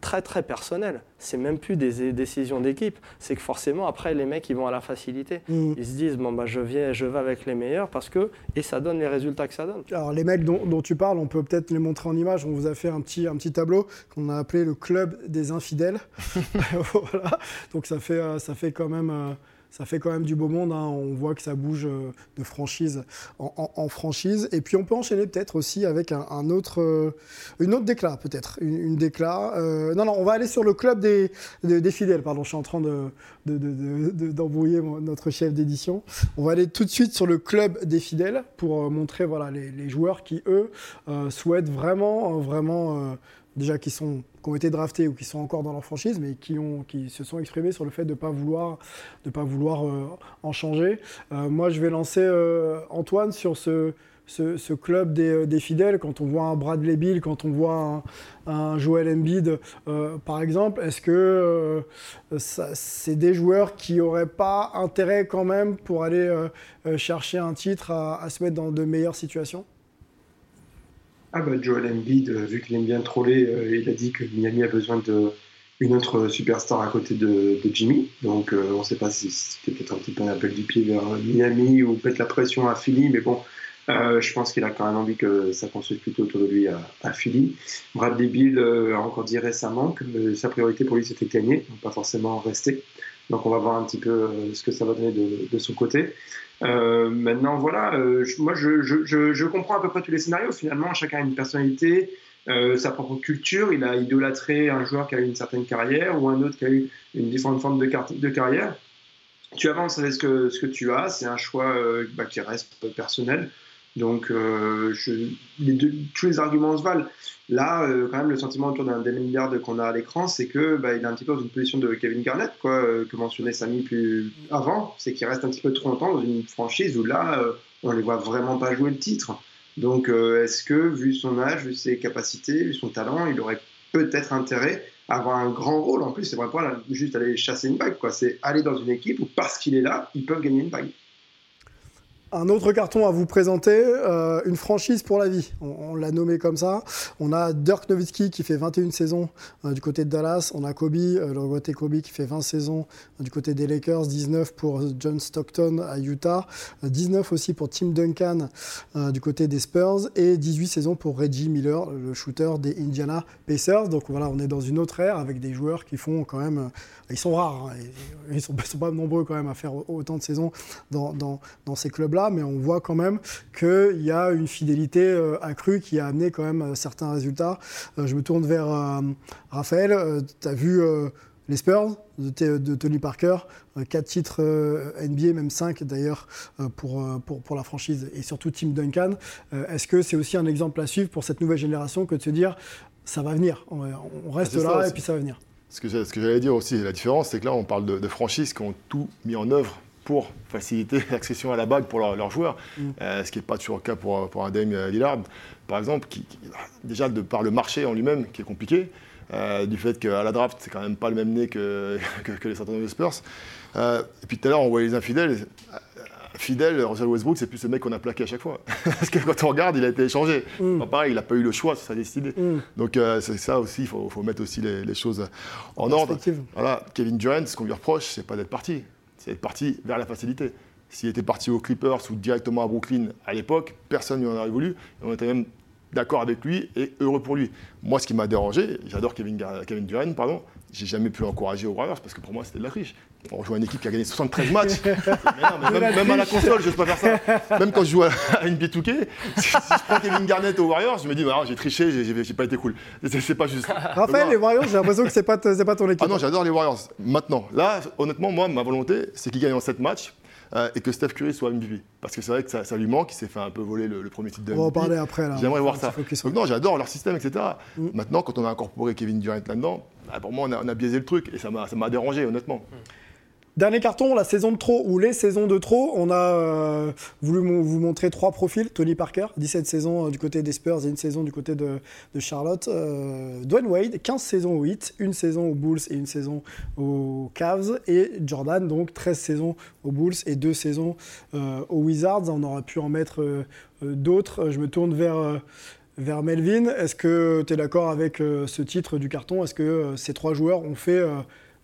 très très personnel. C'est même plus des décisions d'équipe. C'est que forcément après les mecs ils vont à la facilité. Mm. Ils se disent bon bah je viens, je vais avec les meilleurs parce que et ça donne les résultats que ça donne. Alors les mecs dont, tu parles, on peut peut-être les montrer en image. On vous a fait un petit un petit tableau qu'on a appelé le club des infidèles. [LAUGHS] [LAUGHS] voilà. Donc ça fait euh, ça fait quand même euh, ça fait quand même du beau monde. Hein. On voit que ça bouge euh, de franchise en, franchise. Et puis on peut enchaîner peut-être aussi avec un, autre, euh, une autre déclat, peut-être. Une. Euh, non, non, on va aller sur le club des, des, fidèles. Pardon, je suis en train d'embrouiller de, notre chef d'édition. On va aller tout de suite sur le club des fidèles pour montrer voilà, les joueurs qui, eux, souhaitent vraiment, vraiment déjà qui, sont, qui ont été draftés ou qui sont encore dans leur franchise, mais qui, ont, qui se sont exprimés sur le fait de ne pas vouloir, de pas vouloir euh, en changer. Euh, moi, je vais lancer euh, Antoine sur ce, ce, club des, fidèles. Quand on voit un Bradley Bill, quand on voit un, Joel Embiid, par exemple, est-ce que c'est des joueurs qui n'auraient pas intérêt quand même pour aller chercher un titre à se mettre dans de meilleures situations? Ah bah Joel Embiid, euh, vu qu'il aime bien troller, euh, il a dit que Miami a besoin d'une autre superstar à côté de, Jimmy. Donc euh, on ne sait pas si c'était peut-être un petit peu un appel du pied vers Miami ou peut-être la pression à Philly, mais bon, je pense qu'il a quand même envie que ça construise plutôt autour de lui à, Philly. Bradley Bill a encore dit récemment que sa priorité pour lui c'était gagner, pas forcément rester. Donc on va voir un petit peu ce que ça va donner de son côté. Euh, maintenant, voilà, euh, moi je, je, je, comprends à peu près tous les scénarios. Finalement, chacun a une personnalité, euh, sa propre culture. Il a idolâtré un joueur qui a eu une certaine carrière ou un autre qui a eu une différente forme de, carrière. Tu avances avec ce que, ce que tu as, c'est un choix bah, qui reste personnel. Donc, euh, les deux, tous les arguments se valent. Là, euh, quand même, le sentiment autour d'un Lillard qu'on a à l'écran, c'est que bah, est un petit peu dans une position de Kevin Garnett, quoi, euh, que mentionnait Samy plus avant. C'est qu'il reste un petit peu trop longtemps dans une franchise où là, on les voit vraiment pas jouer le titre. Donc, est-ce que, vu son âge, vu ses capacités, vu son talent, il aurait peut-être intérêt à avoir un grand rôle? En plus, c'est vraiment pas juste aller chasser une bague, quoi. C'est aller dans une équipe où, parce qu'il est là, ils peuvent gagner une bague. Un autre carton à vous présenter, euh, une franchise pour la vie. On, l'a nommé comme ça. On a Dirk Nowitzki qui fait 21 saisons euh, du côté de Dallas. On a Kobe, euh, le regretté Kobe qui fait 20 saisons du côté des Lakers. 19 pour John Stockton à Utah. 19 aussi pour Tim Duncan du côté des Spurs. Et 18 saisons pour Reggie Miller, le shooter des Indiana Pacers. Donc voilà, on est dans une autre ère avec des joueurs qui font quand même... ils sont rares. Hein, ils ne sont, pas nombreux quand même à faire autant de saisons dans ces clubs-là mais on voit quand même qu'il y a une fidélité euh, accrue qui a amené quand même euh, certains résultats. Euh, je me tourne vers Raphaël. tu as vu les Spurs de, Tony Parker, quatre titres NBA, même cinq d'ailleurs pour, pour, la franchise et surtout Tim Duncan. Est-ce que c'est aussi un exemple à suivre pour cette nouvelle génération que de se dire ça va venir, on, reste là et puis ça va venir? Ce que, j'allais dire aussi, la différence, c'est que là on parle de, de franchises qui ont tout mis en œuvre pour faciliter [LAUGHS] l'accession à la bague pour leurs joueurs, mm. euh, ce qui n'est pas toujours le cas pour, pour un Dame Lillard, par exemple, qui, déjà de par le marché en lui-même qui est compliqué, euh, du fait qu'à la draft, c'est quand même pas le même nez que, [LAUGHS] que, les San Antonio Spurs. Euh, et puis tout à l'heure, on voyait les infidèles. Fidèle, Russell Westbrook, c'est plus le mec qu'on a plaqué à chaque fois. [LAUGHS] Parce que quand on regarde, il a été échangé. Mm. pareil, il n'a pas eu le choix, ça a décidé. Mm. Donc c'est ça aussi, il faut, faut, mettre aussi les, les choses en ordre. Voilà, Kevin Durant, ce qu'on lui reproche, c'est pas d'être parti c'est parti vers la facilité. S'il était parti aux Clippers ou directement à Brooklyn à l'époque, personne ne lui en aurait voulu. on était même d'accord avec lui et heureux pour lui. Moi, ce qui m'a dérangé, j'adore Kevin, Kevin Durant, pardon, j'ai jamais pu l'encourager aux Warriors parce que pour moi, c'était de la triche. On rejoint une équipe qui a gagné 73 matchs. [LAUGHS] même, à la console, je ne peux pas faire ça. Même quand je joue à, une B2K, si, je prends Kevin Garnett aux Warriors, je me dis, bah, j'ai triché, j'ai pas été cool. C'est pas juste. Raphaël, les Warriors, j'ai l'impression que c'est pas, pas ton équipe. Ah non, j'adore les Warriors. Maintenant, là, honnêtement, moi, ma volonté, c'est qu'ils gagnent en 7 matchs. euh, et que Steph Curry soit MVP. Parce que c'est vrai que ça, lui manque, il s'est fait un peu voler le, premier titre de MVP. On va en parler après. J'aimerais voir ça. Donc, non, j'adore leur système, etc. Mm. Maintenant, quand on a incorporé Kevin Durant là-dedans, bah, pour moi, on a, biaisé le truc et ça m'a dérangé, honnêtement. Mm. Dernier carton, la saison de trop ou les saisons de trop. On a euh, voulu vous montrer trois profils. Tony Parker, 17 saisons euh, du côté des Spurs et une saison du côté de, Charlotte. Euh, Dwayne Wade, 15 saisons au 8, une saison aux Bulls et une saison aux Cavs. Et Jordan, donc 13 saisons aux Bulls et deux saisons aux Wizards. On aurait pu en mettre d'autres. Je me tourne vers vers Melvin. Est-ce que tu es d'accord avec ce titre du carton? Est-ce que ces trois joueurs ont fait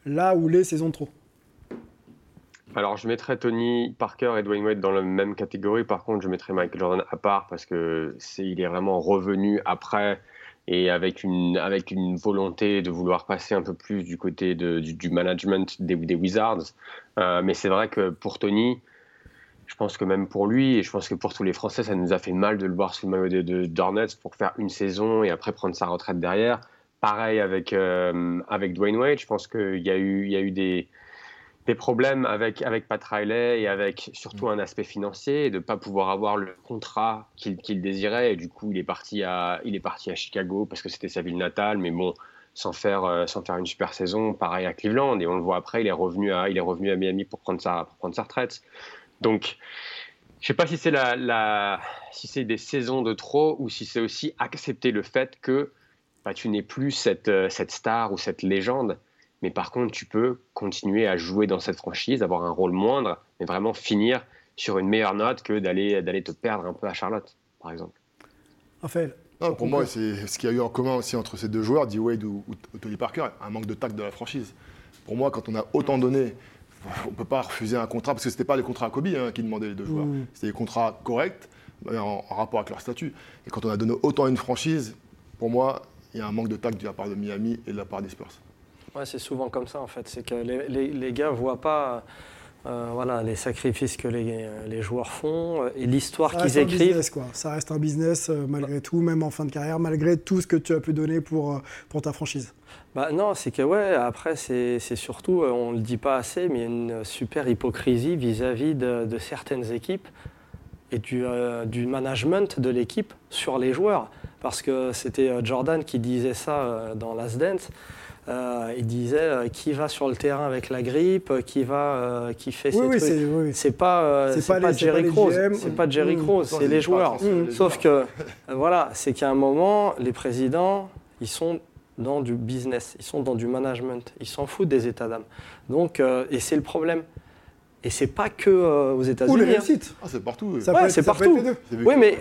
là ou les saisons de trop? Alors, je mettrais Tony Parker et Dwayne Wade dans la même catégorie. Par contre, je mettrais Michael Jordan à part parce que c'est, il est vraiment revenu après et avec une, avec une volonté de vouloir passer un peu plus du côté de, du, management des, des Wizards. Euh, mais c'est vrai que pour Tony, je pense que même pour lui, et je pense que pour tous les Français, ça nous a fait mal de le voir sous le maillot de, de pour faire une saison et après prendre sa retraite derrière. Pareil avec, euh, avec Dwayne Wade, je pense qu'il y, a eu, il y a eu des des problèmes avec, avec Pat Riley et avec surtout mm. un aspect financier et de ne pas pouvoir avoir le contrat qu'il désirait. Et du coup, il est, parti à, il est parti à Chicago parce que c'était sa ville natale, mais bon, sans faire, euh, sans faire une super saison. Pareil à Cleveland. Et on le voit après, il est revenu à, il est revenu à Miami pour prendre sa, pour prendre sa retraite. Donc, je ne sais pas si c'est la, la, si c'est des saisons de trop ou si c'est aussi accepter le fait que bah, tu n'es plus cette, euh, cette star ou cette légende mais par contre, tu peux continuer à jouer dans cette franchise, avoir un rôle moindre, mais vraiment finir sur une meilleure note que d'aller, d'aller te perdre un peu à Charlotte, par exemple. Raphaël Pour moi, c'est ce qu'il y a eu en commun aussi entre ces deux joueurs, D-Wade ou, Tony Parker, un manque de tact de la franchise. Pour moi, quand on a autant donné, on ne peut pas refuser un contrat, parce que ce n'était pas les contrats à Kobe hein, qui demandaient les deux joueurs. Mm. C'était des contrats corrects, en, en, rapport avec leur statut. Et quand on a donné autant à une franchise, pour moi, il y a un manque de tact de la part de Miami et de la part des Spurs. Ouais, c'est souvent comme ça en fait. C'est que les, les, les gars voient pas euh, voilà, les sacrifices que les, les joueurs font euh, et l'histoire qu'ils écrivent. Business, quoi. Ça reste un business euh, malgré tout, même en fin de carrière, malgré tout ce que tu as pu donner pour, pour ta franchise. Bah non, c'est que ouais, après c'est surtout, on ne le dit pas assez, mais il y a une super hypocrisie vis-à-vis de, de, certaines équipes et du, du management de l'équipe sur les joueurs. Parce que c'était Jordan qui disait ça dans Last Dance. Euh, il disait euh, qui va sur le terrain avec la grippe, qui va, euh, qui fait ses trucs. C'est pas, c'est pas, Jerry Cross, c'est pas Jerry Cross, c'est les joueurs. Sauf que voilà, c'est qu'à un moment, les présidents, ils sont dans du business, ils sont dans du management, ils s'en foutent des états d'âme. Donc, et c'est le problème. Et c'est pas que euh, aux États-Unis. Ou les hein. réussites. Ah, c'est partout. ouais, c'est partout. Oui, mais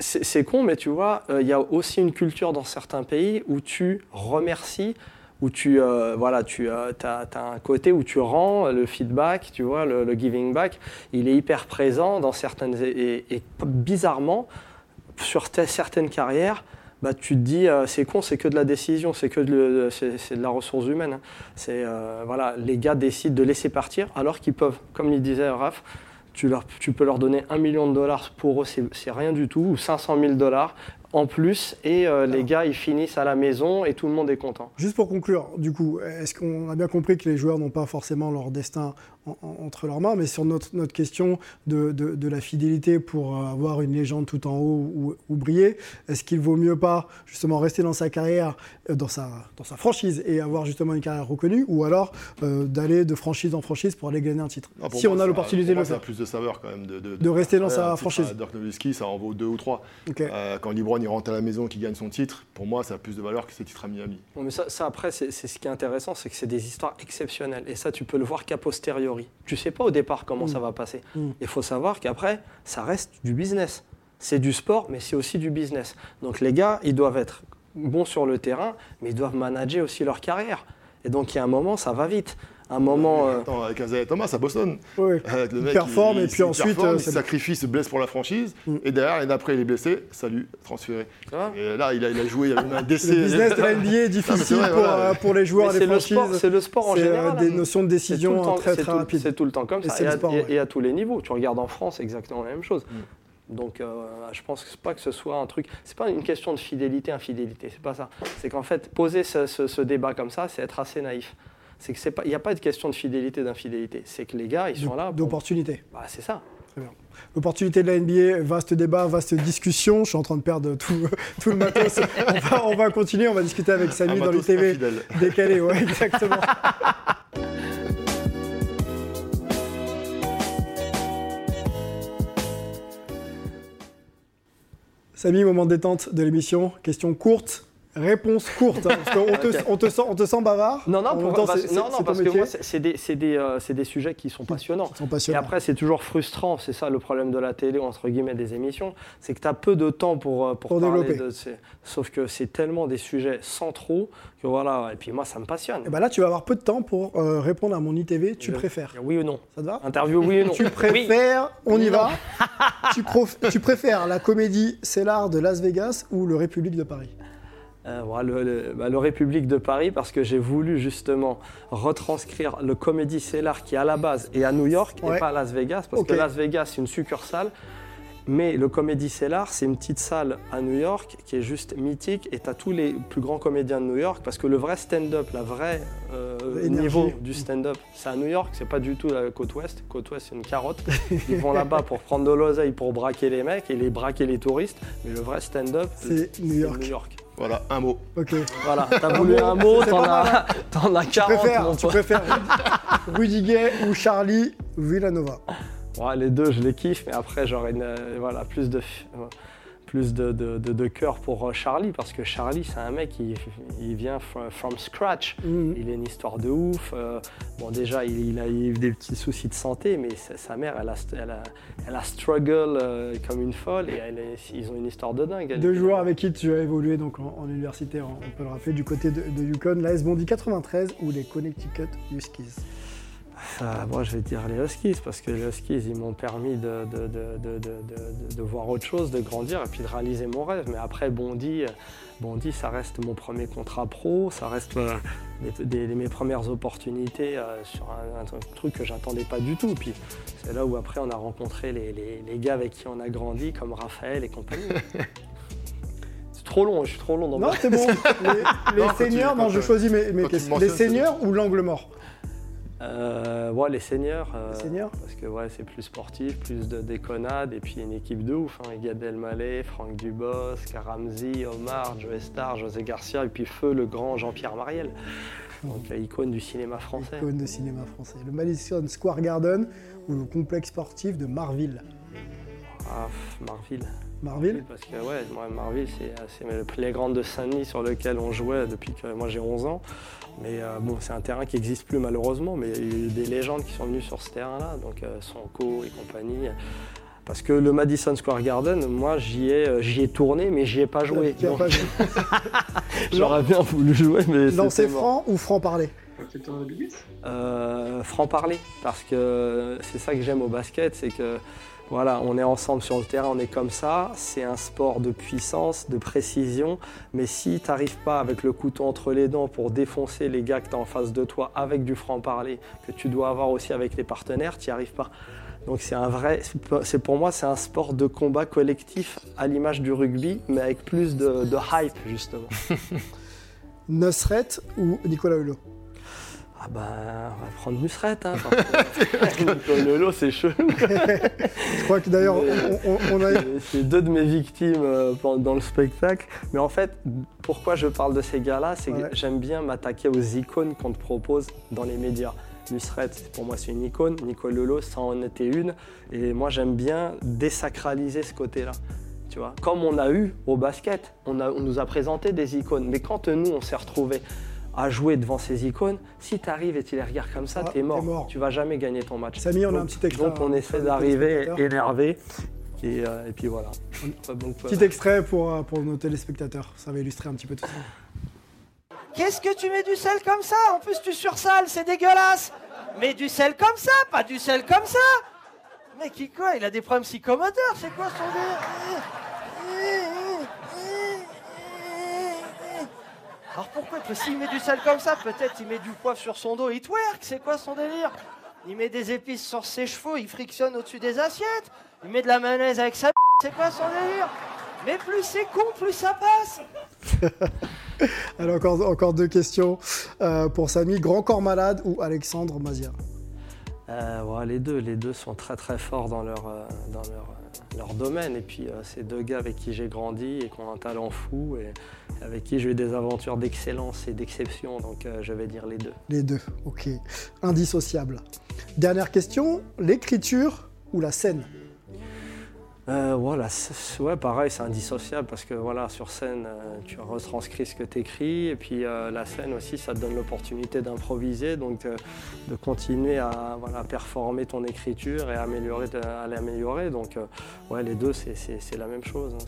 c'est con, mais tu vois, euh, il y a aussi une culture dans certains pays où tu remercies, où tu, euh, voilà, tu as, un côté où tu rends le feedback, tu vois, le, giving back, il est hyper présent dans certaines. Et, et bizarrement, sur certaines carrières, bah, tu te dis, euh, c'est con, c'est que de la décision, c'est que de, c'est, de la ressource humaine. Hein. C'est, euh, voilà, les gars décident de laisser partir alors qu'ils peuvent, comme il disait Raph, tu, leur, tu peux leur donner un million de dollars pour eux, c'est, c'est rien du tout, ou 500 000 dollars en plus, et euh, les gars, ils finissent à la maison et tout le monde est content. Juste pour conclure, du coup, est-ce qu'on a bien compris que les joueurs n'ont pas forcément leur destin entre leurs mains, mais sur notre, notre question de, de, la fidélité pour avoir une légende tout en haut ou, ou briller, est-ce qu'il vaut mieux pas justement rester dans sa carrière, euh, dans sa, dans sa franchise et avoir justement une carrière reconnue, ou alors euh, d'aller de franchise en franchise pour aller gagner un titre Si on a l'opportunité de le faire. Ça a plus de saveur quand même de, de, rester dans sa franchise. Dirk Nowitzki, ça en vaut deux ou trois. quand LeBron il rentre à la maison, qui gagne son titre, pour moi, ça a plus de valeur que ses titres à Miami. Bon, mais ça, ça après, c'est ce qui est intéressant, c'est que c'est des histoires exceptionnelles. Et ça, tu peux le voir qu'a posteriori. Tu sais pas au départ comment mm. ça va passer. Mm. Il faut savoir qu'après, ça reste du business. C'est du sport, mais c'est aussi du business. Donc les gars, ils doivent être bons sur le terrain, mais ils doivent manager aussi leur carrière. Et donc il y a un moment, ça va vite un moment. Euh, Attends, avec Isaiah Thomas à Boston. Oui. Avec le mec performe et puis ensuite. Performe, euh, il sacrifie, se blesse pour la franchise. Mm. Et derrière, l'année d'après, il est blessé. Salut, transféré. Et là, il a, il a joué, il y a eu un décès. Le business de [LAUGHS] la NBA est difficile pour, euh, pour, les joueurs des franchises. C'est le sport en général. des notions de décision très très rapides. C'est tout le temps comme ça. Et à tous les niveaux. Tu regardes en France, exactement la même chose. Mm. Donc, je pense que pas que ce soit un truc. C'est pas une question de fidélité, infidélité. C'est pas ça. C'est qu'en fait, poser ce, ce, ce débat comme ça, c'est être assez naïf. C'est qu'il n'y a pas de question de fidélité, d'infidélité. C'est que les gars, ils sont là. D'opportunité. Bah, c'est ça. Très bien. L'opportunité de la NBA, vaste débat, vaste discussion. Je suis en train de perdre tout, [LAUGHS] tout le matos. On va, on va, continuer, on va discuter avec Samy dans l'ITV décalé. Ouais, exactement. [LAUGHS] Samy, moment de détente de l'émission. Question courte, Réponse courte, hein, parce qu'on te, on te, sent, on te sent bavard. Non, non, pour, parce, non, non, parce que moi, c'est des, des, euh, des, sujets qui sont passionnants. sont passionnants. Et après, c'est toujours frustrant, c'est ça le problème de la télé, entre guillemets, des émissions, c'est que tu as peu de temps pour, euh, pour, pour parler développer. de. Sauf que c'est tellement des sujets centraux que voilà, et puis moi, ça me passionne. Et ben là, tu vas avoir peu de temps pour euh, répondre à mon ITV. Tu Je- préfères Oui ou non Ça te va? Interview, oui ou non Tu préfères, on y va. tu, tu préfères la comédie C'est l'art de Las Vegas ou le République de Paris? Euh, voilà, le, le- bah, le République de Paris parce que j'ai voulu justement retranscrire le Comedy Cellar qui à la base est à New York Ouais. et pas à Las Vegas parce que Las Vegas c'est une succursale mais le Comedy Cellar c'est une petite salle à New York qui est juste mythique et tu as tous les plus grands comédiens de New York parce que le vrai stand-up, la vraie euh, niveau du stand-up c'est à New York, c'est pas du tout la côte ouest, côte ouest c'est une carotte, ils vont là-bas [LAUGHS] pour prendre de l'oseille pour braquer les mecs et les braquer les touristes mais le vrai stand-up C'est New York. New York. Voilà, un mot. Ok. Voilà, t'as voulu un mot, t'en as, [LAUGHS] t'en as Tu 40. préfères, mon tu préfères Rudy Gay ou Charlie Villanova? Ouais, les deux, je les kiffe, mais après, j'aurais une, euh, voilà, plus de, euh, plus de, de, de- de cœur pour euh, Charlie, parce que Charlie, c'est un mec, il, il vient fr- from scratch. Mhm. Il a une histoire de ouf. euh, bon, déjà, il, il a eu des petits soucis de santé, mais sa, mère, elle a, elle a, elle a struggle euh, comme une folle, et elle ils ont une histoire de dingue. Deux joueurs avec qui tu as évolué donc en, en université, on on peut le rappeler, du côté de, de Yukon, l'AS Bondi 93 ou les Connecticut Huskies Ah, moi, je vais dire les Huskies, parce que les Huskies, ils m'ont permis de, de, de, de, de- de- de voir autre chose, de grandir et puis de réaliser mon rêve. Mais après, Bondy, euh, Bondy ça reste mon premier contrat pro, ça reste euh, des- des- mes premières opportunités euh, sur un, un truc que j'attendais pas du tout. Puis c'est là où après, on a rencontré les, les- les gars avec qui on a grandi, comme Raphaël et compagnie. [LAUGHS] C'est trop long, je suis trop long dans Non, ma- c'est bon. [LAUGHS] Les, les Non, seniors, non, je choisis mes, mes questions. Les seniors ou l'angle mort? Euh, ouais, les seniors. euh, Les seniors Parce que ouais, c'est plus sportif, plus de déconnade, et puis une équipe de ouf. Hein. Gad Elmaleh, Franck Dubos, Karamzi, Omar, Joe Star, José Garcia, et puis Feu, le grand Jean-Pierre Mariel. Donc euh, icône du cinéma français. Icône de cinéma français. Le Madison Square Garden ou le complexe sportif de Marville Ah, Marville. Marville Parce que ouais, moi, Marville, c'est c'est le playground de Saint-Denis sur lequel on jouait depuis que moi j'ai 11 ans. Mais euh, bon, c'est un terrain qui n'existe plus malheureusement, mais il y a eu des légendes qui sont venues sur ce terrain-là, donc euh, Sonko et compagnie. Parce que le Madison Square Garden, moi j'y ai, euh, j'y ai tourné, mais j'y ai pas joué. Donc. [LAUGHS] J'aurais bien voulu jouer, mais Lancer franc ou franc parler Euh, franc-parler, parce que c'est ça que j'aime au basket, c'est que voilà, on est ensemble sur le terrain, on est comme ça, c'est un sport de puissance, de précision, mais si tu n'arrives pas avec le couteau entre les dents pour défoncer les gars que tu as en face de toi avec du franc-parler, que tu dois avoir aussi avec les partenaires, tu n'y arrives pas. Donc c'est un vrai, pour moi c'est un sport de combat collectif à l'image du rugby, mais avec plus de, de hype justement. [LAUGHS] Nusret ou Nicolas Hulot? Ah bah, on va prendre Nusret, hein, Nicolas [LAUGHS] Lolo, c'est chelou. Je crois que d'ailleurs, on, on- on a. C'est deux de mes victimes euh, dans le spectacle. Mais en fait, pourquoi je parle de ces gars-là C'est Ouais. que j'aime bien m'attaquer aux icônes qu'on te propose dans les médias. Nusret, pour moi, c'est une icône. Nicolas Lolo, ça en était une. Et moi, j'aime bien désacraliser ce côté-là. Tu vois, comme on a eu au basket, on, a- on nous a présenté des icônes. Mais quand nous, on s'est retrouvés à jouer devant ces icônes, si tu arrives et tu les regardes comme ça, Ah, t'es mort. t'es mort. Tu vas jamais gagner ton match. Samy, on a un Donc- petit extrait, Donc on essaie d'arriver énervé. Et, euh, et puis voilà. Donc, euh, Petit extrait pour, euh, pour nos téléspectateurs. Ça va illustrer un petit peu tout ça. Qu'est-ce que tu mets du sel comme ça? En plus, tu sursales, c'est dégueulasse. Mets du sel comme ça, pas du sel comme ça. Mais qui quoi? Il a des problèmes psychomoteurs, c'est quoi son délire? Alors pourquoi que s'il met du sel comme ça, peut-être il met du poivre sur son dos, il twerk, c'est quoi son délire? Il met des épices sur ses cheveux, il frictionne au-dessus des assiettes. Il met de la mayonnaise avec sa c'est quoi son délire? Mais plus c'est con, plus ça passe [LAUGHS] Alors encore, encore deux questions euh, pour Samy. Grand corps malade ou Alexandre Mazia? Euh, Les deux, les deux sont très très forts dans leur, euh, dans leur, leur domaine. Et puis c'est deux gars avec qui j'ai grandi et qui ont un talent fou et avec qui j'ai eu des aventures d'excellence et d'exception. Donc je vais dire les deux. Les deux, ok. Indissociable. Dernière question, l'écriture ou la scène? Euh, voilà, ouais, pareil, c'est indissociable parce que voilà, sur scène, euh, tu retranscris ce que tu écris et puis euh, la scène aussi, ça te donne l'opportunité d'improviser, donc de continuer à performer ton écriture et améliorer, à l'améliorer. Donc, ouais, les deux, c'est la même chose. Hein,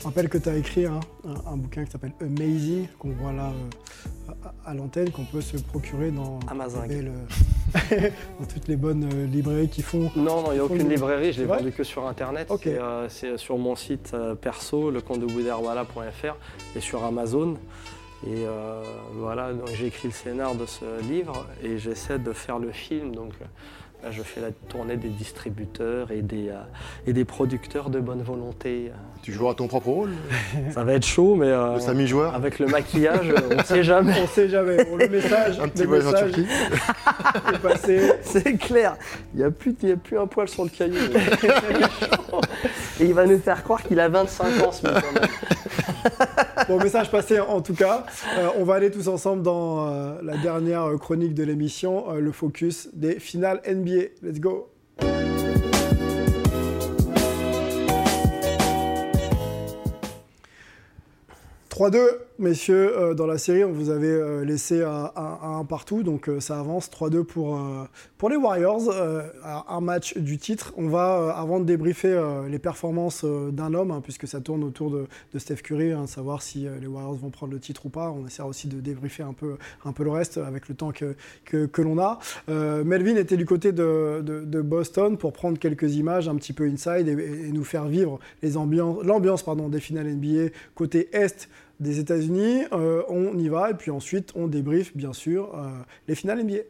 je rappelle que tu as écrit un, bouquin qui s'appelle Amazing, qu'on voit là à, l'antenne, qu'on peut se procurer dans, Amazon. [LAUGHS] dans toutes les bonnes librairies qui font. Non, non, il n'y a aucune librairie, je l'ai vendu que sur Internet. Euh, c'est sur mon site euh, perso, le compte de et sur Amazon. Et euh, voilà, j'ai écrit le scénar de ce livre et j'essaie de faire le film. Donc là, je fais la tournée des distributeurs et des, et des producteurs de bonne volonté. Tu joueras ton propre rôle [LAUGHS] Ça va être chaud, mais le joueur avec le maquillage, on ne sait jamais. on sait jamais. le message, un petit voyage en Turquie. [LAUGHS] C'est clair. Il n'y a, plus, a plus un poil sur le caillou. [LAUGHS] Et il va nous faire croire qu'il a 25 ans ce mec. Bon, message passé en tout cas. Euh, on va aller tous ensemble dans euh, la dernière chronique de l'émission, euh, le focus des finales NBA. Let's go 3-2, messieurs, euh, dans la série, on vous avait euh, laissé à, un partout, donc euh, ça avance 3-2 pour, pour les Warriors, un match du titre. On va, avant de débriefer les performances d'un homme, hein, puisque ça tourne autour de, Steph Curry, hein, savoir si les Warriors vont prendre le titre ou pas. On essaiera aussi de débriefer un peu, un peu le reste avec le temps que, que, l'on a. Melvin était du côté de, de, Boston pour prendre quelques images un petit peu inside et, nous faire vivre l'ambiance des finales NBA côté Est des États-Unis. Euh, on y va et puis ensuite on débriefe bien sûr euh, les finales NBA.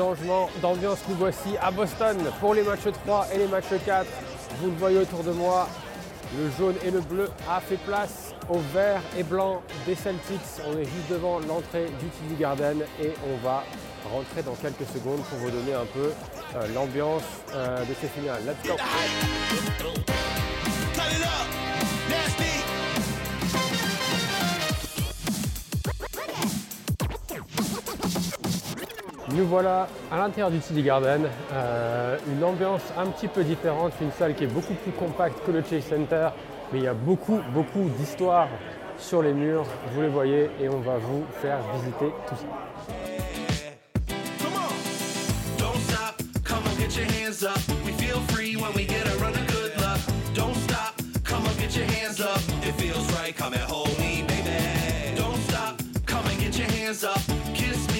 Changement d'ambiance, nous voici à Boston pour les matchs 3 et les matchs 4. Vous le voyez autour de moi, le jaune et le bleu a fait place au vert et blanc des Celtics. On est juste devant l'entrée du TD Garden et on va rentrer dans quelques secondes pour vous donner un peu euh, l'ambiance euh, de ces finales. Let's go! Nous voilà à l'intérieur du TD Garden, euh, une ambiance un petit peu différente, une salle qui est beaucoup plus compacte que le Chase Center, mais il y a beaucoup, beaucoup d'histoires sur les murs, vous les voyez, et on va vous faire visiter tout ça.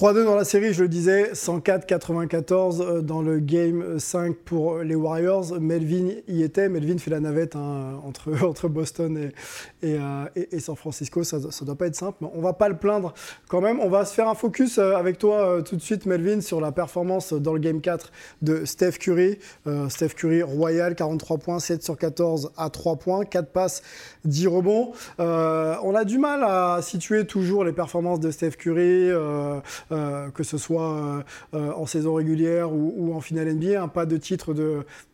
3-2 dans la série, je le disais, 104-94 euh, dans le Game 5 pour les Warriors. Melvin y était. Melvin fait la navette hein, entre, [LAUGHS] Boston et, euh, et, San Francisco. Ça ne doit pas être simple, mais on va pas le plaindre quand même. On va se faire un focus euh, avec toi tout de suite, Melvin, sur la performance dans le Game 4 de Steph Curry. Steph Curry royal, 43 points, 7 sur 14 à 3 points, 4 passes, 10 rebonds. on a du mal à situer toujours les performances de Steph Curry. Que ce soit euh, euh, en saison régulière ou, en finale NBA. pas de titre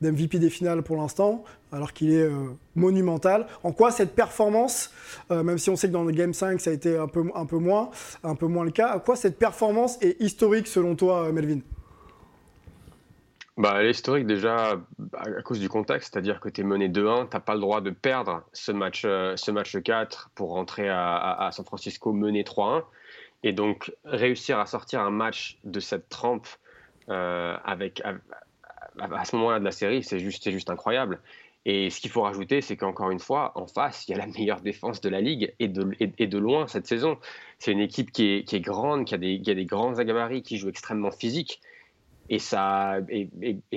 d'MVP des finales pour l'instant, alors qu'il est monumental. En quoi cette performance, même si on sait que dans le Game 5 ça a été un peu, un peu, moins, un peu moins le cas, à quoi cette performance est historique selon toi, Melvin? Bah, elle est historique déjà à cause du contexte, c'est-à-dire que tu es mené 2-1, tu n'as pas le droit de perdre ce match, ce match 4 pour rentrer à San Francisco mené 3-1. Et donc, réussir à sortir un match de cette trempe euh, avec, à ce moment-là de la série, c'est juste, incroyable. Et ce qu'il faut rajouter, c'est qu'encore une fois, en face, il y a la meilleure défense de la ligue et de, loin cette saison. C'est une équipe qui est, grande, qui a, des, qui a grands agabaris, qui joue extrêmement physique. Et ça, et,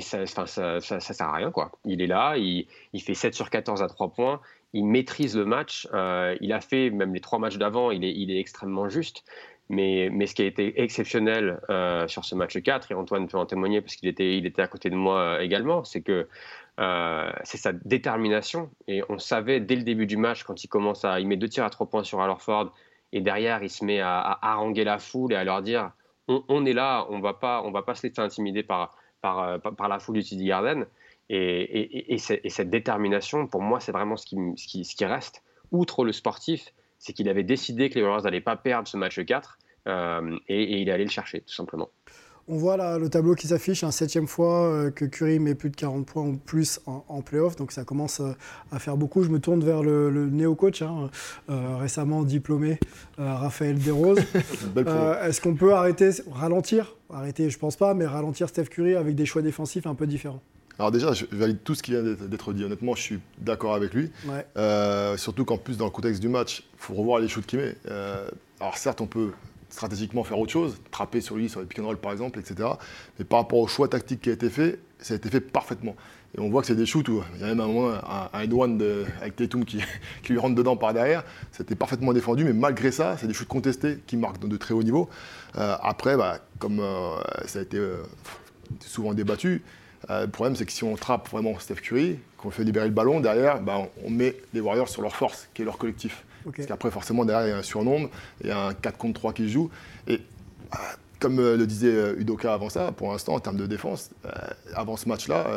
ça, sert à rien. Il est là, il, fait 7 sur 14 à 3 points, il maîtrise le match. Euh, il a fait, même les trois matchs d'avant, il est extrêmement juste. Mais, ce qui a été exceptionnel euh, sur ce match 4, et Antoine peut en témoigner parce qu'il était, il était à côté de moi euh, également, c'est que euh, c'est sa détermination. Et on savait dès le début du match, quand il commence à. Il met deux tirs à trois points sur Alorford, et derrière, il se met à, haranguer la foule et à leur dire on, est là, on on va pas se laisser intimider par, par, la foule du TD Garden. Et, et, cette détermination, pour moi, c'est vraiment ce qui, reste. Outre le sportif, c'est qu'il avait décidé que les Warriors n'allaient pas perdre ce match 4 euh, et, il est allé le chercher, tout simplement. On voit là le tableau qui s'affiche, un septième fois euh, que Curry met plus de 40 points ou plus en, playoff, donc ça commence euh, à faire beaucoup. Je me tourne vers le, néo-coach, hein, récemment diplômé, Raphaël Desroses. [LAUGHS] Est-ce qu'on peut arrêter, ralentir, arrêter je pense pas, mais ralentir Steph Curry avec des choix défensifs un peu différents alors déjà, je valide tout ce qui vient d'être dit. Honnêtement, je suis d'accord avec lui. surtout qu'en plus, dans le contexte du match, il faut revoir les shoots qu'il met. alors certes, on peut stratégiquement faire autre chose, trapper sur lui, sur les pick and roll par exemple, etc. Mais par rapport au choix tactique qui a été fait, ça a été fait parfaitement. Et on voit que c'est des shoots où il y a même un moment un, un one avec Tatum qui, [LAUGHS] qui, lui rentre dedans par derrière. C'était parfaitement défendu, mais malgré ça, c'est des shoots contestés qui marquent de très haut niveau. Euh, après, bah, comme euh, ça a été euh, souvent débattu, le problème c'est que si on trappe vraiment Steph Curry, qu'on fait libérer le ballon, derrière, bah, on met les Warriors sur leur force, qui est leur collectif. Parce qu'après, forcément, derrière, il y a un surnombre, il y a un 4 contre 3 qui joue. Et euh, comme euh, le disait euh, Udoka avant ça, pour l'instant, en termes de défense, avant ce match-là,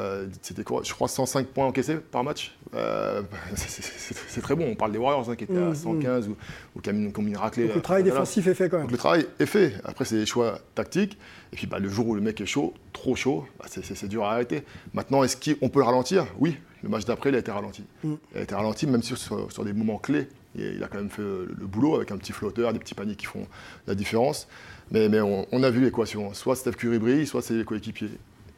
c'était quoi Je crois 105 points encaissés par match. [LAUGHS] c'est très bon. On parle des Warriors hein, qui étaient à 115 mm, mm. ou, qui ont mis raclée. Donc le travail défensif est fait quand même. Donc le travail est fait. Après, c'est des choix tactiques. Et puis bah, le jour où le mec est chaud, trop chaud, bah, c'est dur à arrêter. Maintenant, est-ce qu'on peut le ralentir? Oui. Le match d'après, il a été ralenti. Mm. Il a été ralenti, même sur, sur des moments clés il a quand même fait le boulot avec un petit flotteur, des petits paniers qui font la différence. Mais, mais on, a vu l'équation. Soit Steph Curry brille, soit c'est les coéquipiers.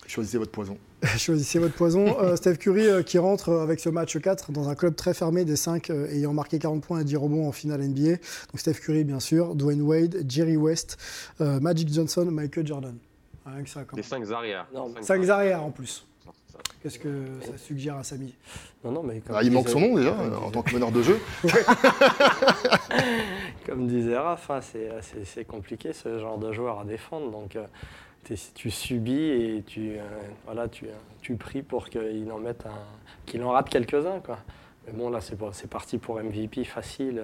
Choisissez votre poison. [LAUGHS] Choisissez votre poison. Euh, Steph Curry euh, qui rentre avec ce match 4 dans un club très fermé des 5 euh, ayant marqué 40 points et 10 rebonds en finale NBA. Donc Steph Curry bien sûr, Dwayne Wade, Jerry West, Magic Johnson, Michael Jordan. Rien que ça, Les 5 arrières. 5 arrières en plus. Qu'est-ce que ça suggère à Samy? Non, non, mais ah, il manque son nom déjà en tant que meneur de jeu. [LAUGHS] comme disait Raph, hein, c'est compliqué ce genre de joueur à défendre. Donc euh, tu subis et tu, euh, voilà, tu, tu pries pour qu'il en mette un, qu'il en rate quelques-uns. Mais bon, là, c'est parti pour MVP facile.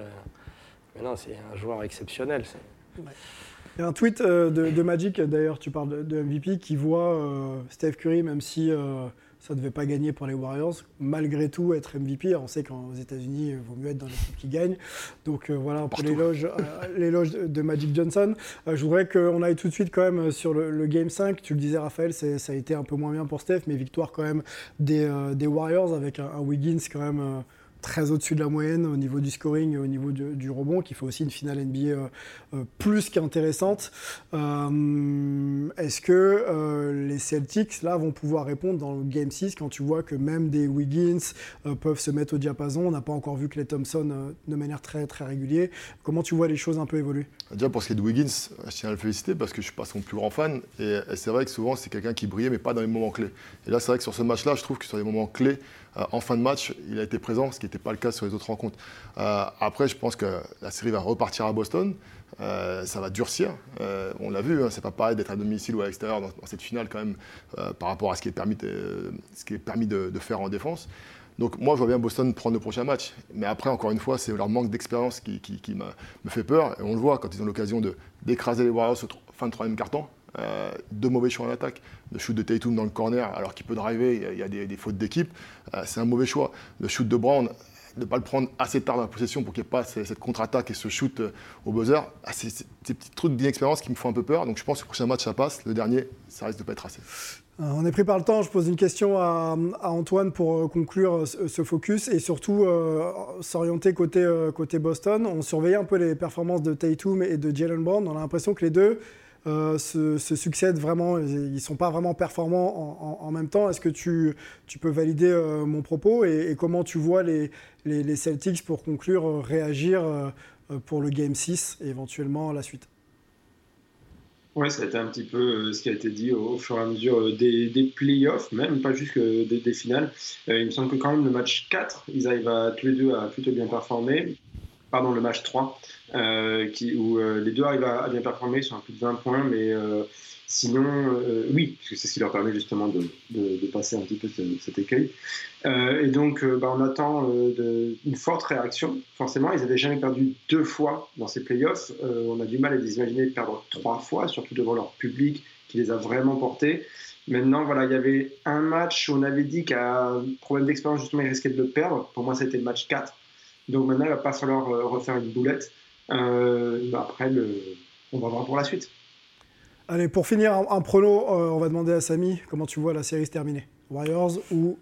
Mais non, c'est un joueur exceptionnel. Il y a un tweet euh, de, Magic, d'ailleurs, tu parles de, MVP, qui voit Steph Curry, même si ça ne devait pas gagner pour les Warriors. Malgré tout, être MVP, on sait qu'aux États-Unis, il vaut mieux être dans l'équipe qui gagne. Donc euh, voilà pour l'éloge, euh, l'éloge de Magic Johnson. Euh, je voudrais qu'on aille tout de suite quand même sur le, Game 5. Tu le disais, Raphaël, ça a été un peu moins bien pour Steph, mais victoire quand même des, Warriors avec un, un, Wiggins quand même très au-dessus de la moyenne au niveau du scoring et au niveau du, rebond, qui fait aussi une finale NBA euh, euh, plus qu'intéressante. Euh, est-ce que les Celtics, là, vont pouvoir répondre dans le Game 6 quand tu vois que même des Wiggins peuvent se mettre au diapason? On n'a pas encore vu que les Thompson de manière très, très régulière. Comment tu vois les choses un peu évoluer? Déjà, pour ce qui est de Wiggins, je tiens à le féliciter parce que je ne suis pas son plus grand fan. Et, c'est vrai que souvent, c'est quelqu'un qui brillait, mais pas dans les moments clés. Et là, c'est vrai que sur ce match-là, je trouve que sur les moments clés, euh, en fin de match, il a été présent, ce qui n'était pas le cas sur les autres rencontres. Euh, après, je pense que la série va repartir à Boston. Euh, ça va durcir. on l'a vu, hein, c'est pas pareil d'être à domicile ou à l'extérieur dans, cette finale quand même par rapport à ce qui est permis, de, ce qui est permis de, faire en défense. Donc moi, je vois bien Boston prendre le prochain match. Mais après, encore une fois, c'est leur manque d'expérience qui, me fait peur. Et on le voit quand ils ont l'occasion d'écraser les Warriors au fin de troisième carton. Euh, deux mauvais choix en attaque. Le shoot de Tatum dans le corner, alors qu'il peut driver, il y a des, fautes d'équipe, euh, c'est un mauvais choix. Le shoot de Brown, de ne pas le prendre assez tard dans la possession pour qu'il n'y ait pas cette contre-attaque et ce shoot euh, au buzzer, ah, c'est ces petits trucs d'inexpérience qui me font un peu peur. Donc je pense que le prochain match, ça passe. Le dernier, ça risque de ne pas être assez. On est pris par le temps. Je pose une question à, Antoine pour conclure ce, focus et surtout s'orienter côté, côté Boston. On surveillait un peu les performances de Tatum et de Jalen Brown. On a l'impression que les deux se, succèdent vraiment, ils ne sont pas vraiment performants en, même temps. Est-ce que tu, peux valider mon propos et, comment tu vois les, les, les Celtics pour conclure réagir pour le Game 6 et éventuellement la suite? Oui, ça a été un petit peu euh, ce qui a été dit au, fur et à mesure euh, des, des playoffs, même pas juste des, finales. Euh, il me semble que quand même le match 4, ils arrivent à, tous les deux à plutôt bien performer. Pardon, le match 3, qui, où les deux arrivent à, bien performer, ils sont à plus de 20 points, mais Sinon, euh, oui, parce que c'est ce qui leur permet justement de, passer un petit peu cet écueil. Euh, et donc, euh, bah, on attend une forte réaction. Forcément, ils n'avaient jamais perdu deux fois dans ces playoffs. on a du mal à les imaginer perdre trois fois, surtout devant leur public qui les a vraiment portés. Maintenant, voilà, il y avait un match où on avait dit qu'à problème d'expérience, justement, ils risquaient de le perdre. Pour moi, c'était le match 4. Donc maintenant, il va pas falloir refaire une boulette. Bah, après, on va voir pour la suite. Allez, pour finir, un, prono, euh, on va demander à Samy comment tu vois la série se terminer. Warriors ou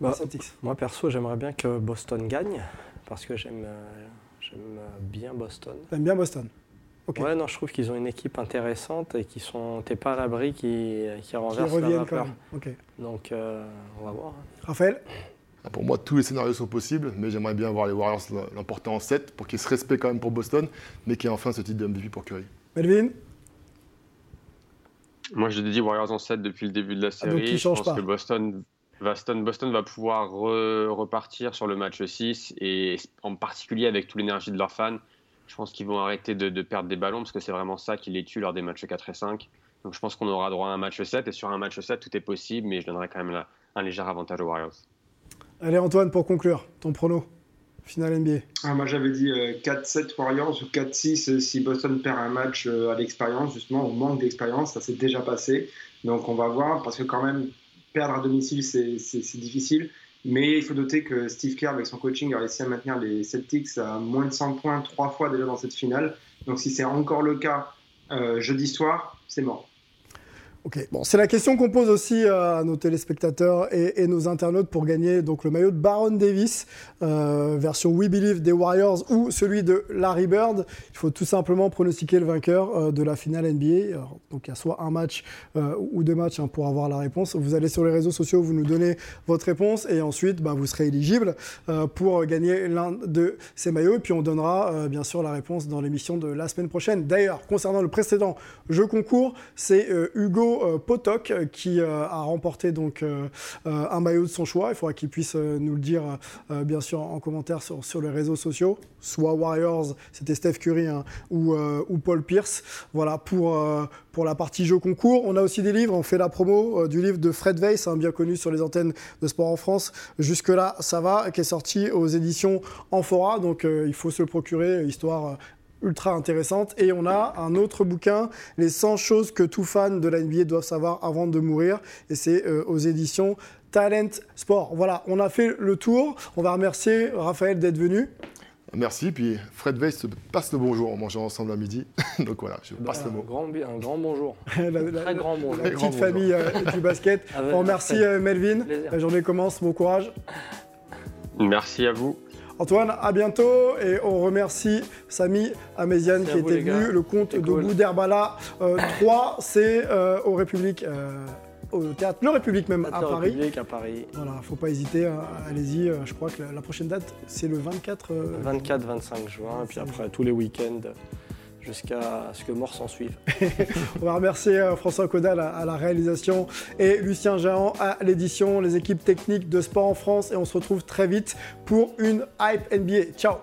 bah, Celtics Moi, perso, j'aimerais bien que Boston gagne parce que j'aime euh, bien Boston. T'aimes bien Boston Ouais, non, je trouve qu'ils ont une équipe intéressante et qui sont. T'es pas à l'abri qui, qui renversent qui la vapeur. Quand Donc, euh, on va voir. Raphaël ah, Pour moi, tous les scénarios sont possibles, mais j'aimerais bien voir les Warriors l'emporter en 7 pour qu'ils se respectent quand même pour Boston, mais qu'il y ait enfin ce titre de MVP pour Curry. Melvin moi, j'ai dit Warriors en 7 depuis le début de la ah, série. je pense que Boston, Boston, Boston va pouvoir repartir sur le match 6 et en particulier avec toute l'énergie de leurs fans. Je pense qu'ils vont arrêter de, perdre des ballons parce que c'est vraiment ça qui les tue lors des matchs 4 et 5. Donc je pense qu'on aura droit à un match 7 et sur un match 7, tout est possible, mais je donnerai quand même un léger avantage aux Warriors. Allez Antoine, pour conclure, ton prono finale NBA ah, Moi j'avais dit 4-7 euh, Warriors ou 4-6 euh, si Boston perd un match euh, à l'expérience, justement, au manque d'expérience, ça s'est déjà passé. Donc on va voir, parce que quand même, perdre à domicile, c'est difficile. Mais il faut noter que Steve Kerr, avec son coaching, a réussi à maintenir les Celtics à moins de 100 points trois fois déjà dans cette finale. Donc si c'est encore le cas jeudi soir, c'est mort. C'est la question qu'on pose aussi euh, à nos téléspectateurs et, nos internautes pour gagner donc le maillot de Baron Davis, euh, version We Believe des Warriors ou celui de Larry Bird. Il faut tout simplement pronostiquer le vainqueur euh, de la finale NBA. donc il y a soit un match ou deux matchs hein, pour avoir la réponse. Vous allez sur les réseaux sociaux, vous nous donnez votre réponse et ensuite bah, vous serez éligible pour gagner l'un de ces maillots. Et puis on donnera bien sûr la réponse dans l'émission de la semaine prochaine. D'ailleurs, concernant le précédent jeu concours, c'est Hugo euh, Potok euh, qui euh, a remporté donc un maillot de son choix. Il faudra qu'il puisse nous le dire bien sûr en commentaire sur, les réseaux sociaux, soit Warriors, c'était Steph Curry hein, ou, Paul Pierce. Voilà pour, pour la partie jeu concours. On a aussi des livres, on fait la promo du livre de Fred Weiss, un bien connu sur les antennes de sport en France. Jusque-là, ça va, qui est sorti aux éditions Amphora, donc il faut se le procurer, histoire ultra intéressante. Et on a un autre bouquin, Les 100 choses que tout fan de la NBA doit savoir avant de mourir. Et c'est euh, aux éditions Talent Sport. Voilà, on a fait le tour. On va remercier Raphaël d'être venu. Merci, puis Fred Weiss passe le bonjour en mangeant ensemble à midi. [LAUGHS] Donc voilà, je passe le mot. Un grand, bonjour. [LAUGHS] la, Très grand bonjour. La petite famille euh, du basket. Ah on remercie euh, Melvin. La journée commence, bon courage. Merci à vous. Antoine, à bientôt et on remercie Samy Améziane qui était venu. Le compte de cool. d'Herbala 3, euh, c'est euh, au République. Euh, au théâtre Le République même à Paris. République à Paris. Voilà, faut pas hésiter, hein. allez-y. je crois que la, prochaine date, c'est le 24. 24-25 juin, et puis après tous les week-ends jusqu'à ce que mort s'en suive. [LAUGHS] On va remercier euh, François Caudal à, la réalisation et Lucien Géant à l'édition, les équipes techniques de Sport en France et on se retrouve très vite pour une Hype NBA. Ciao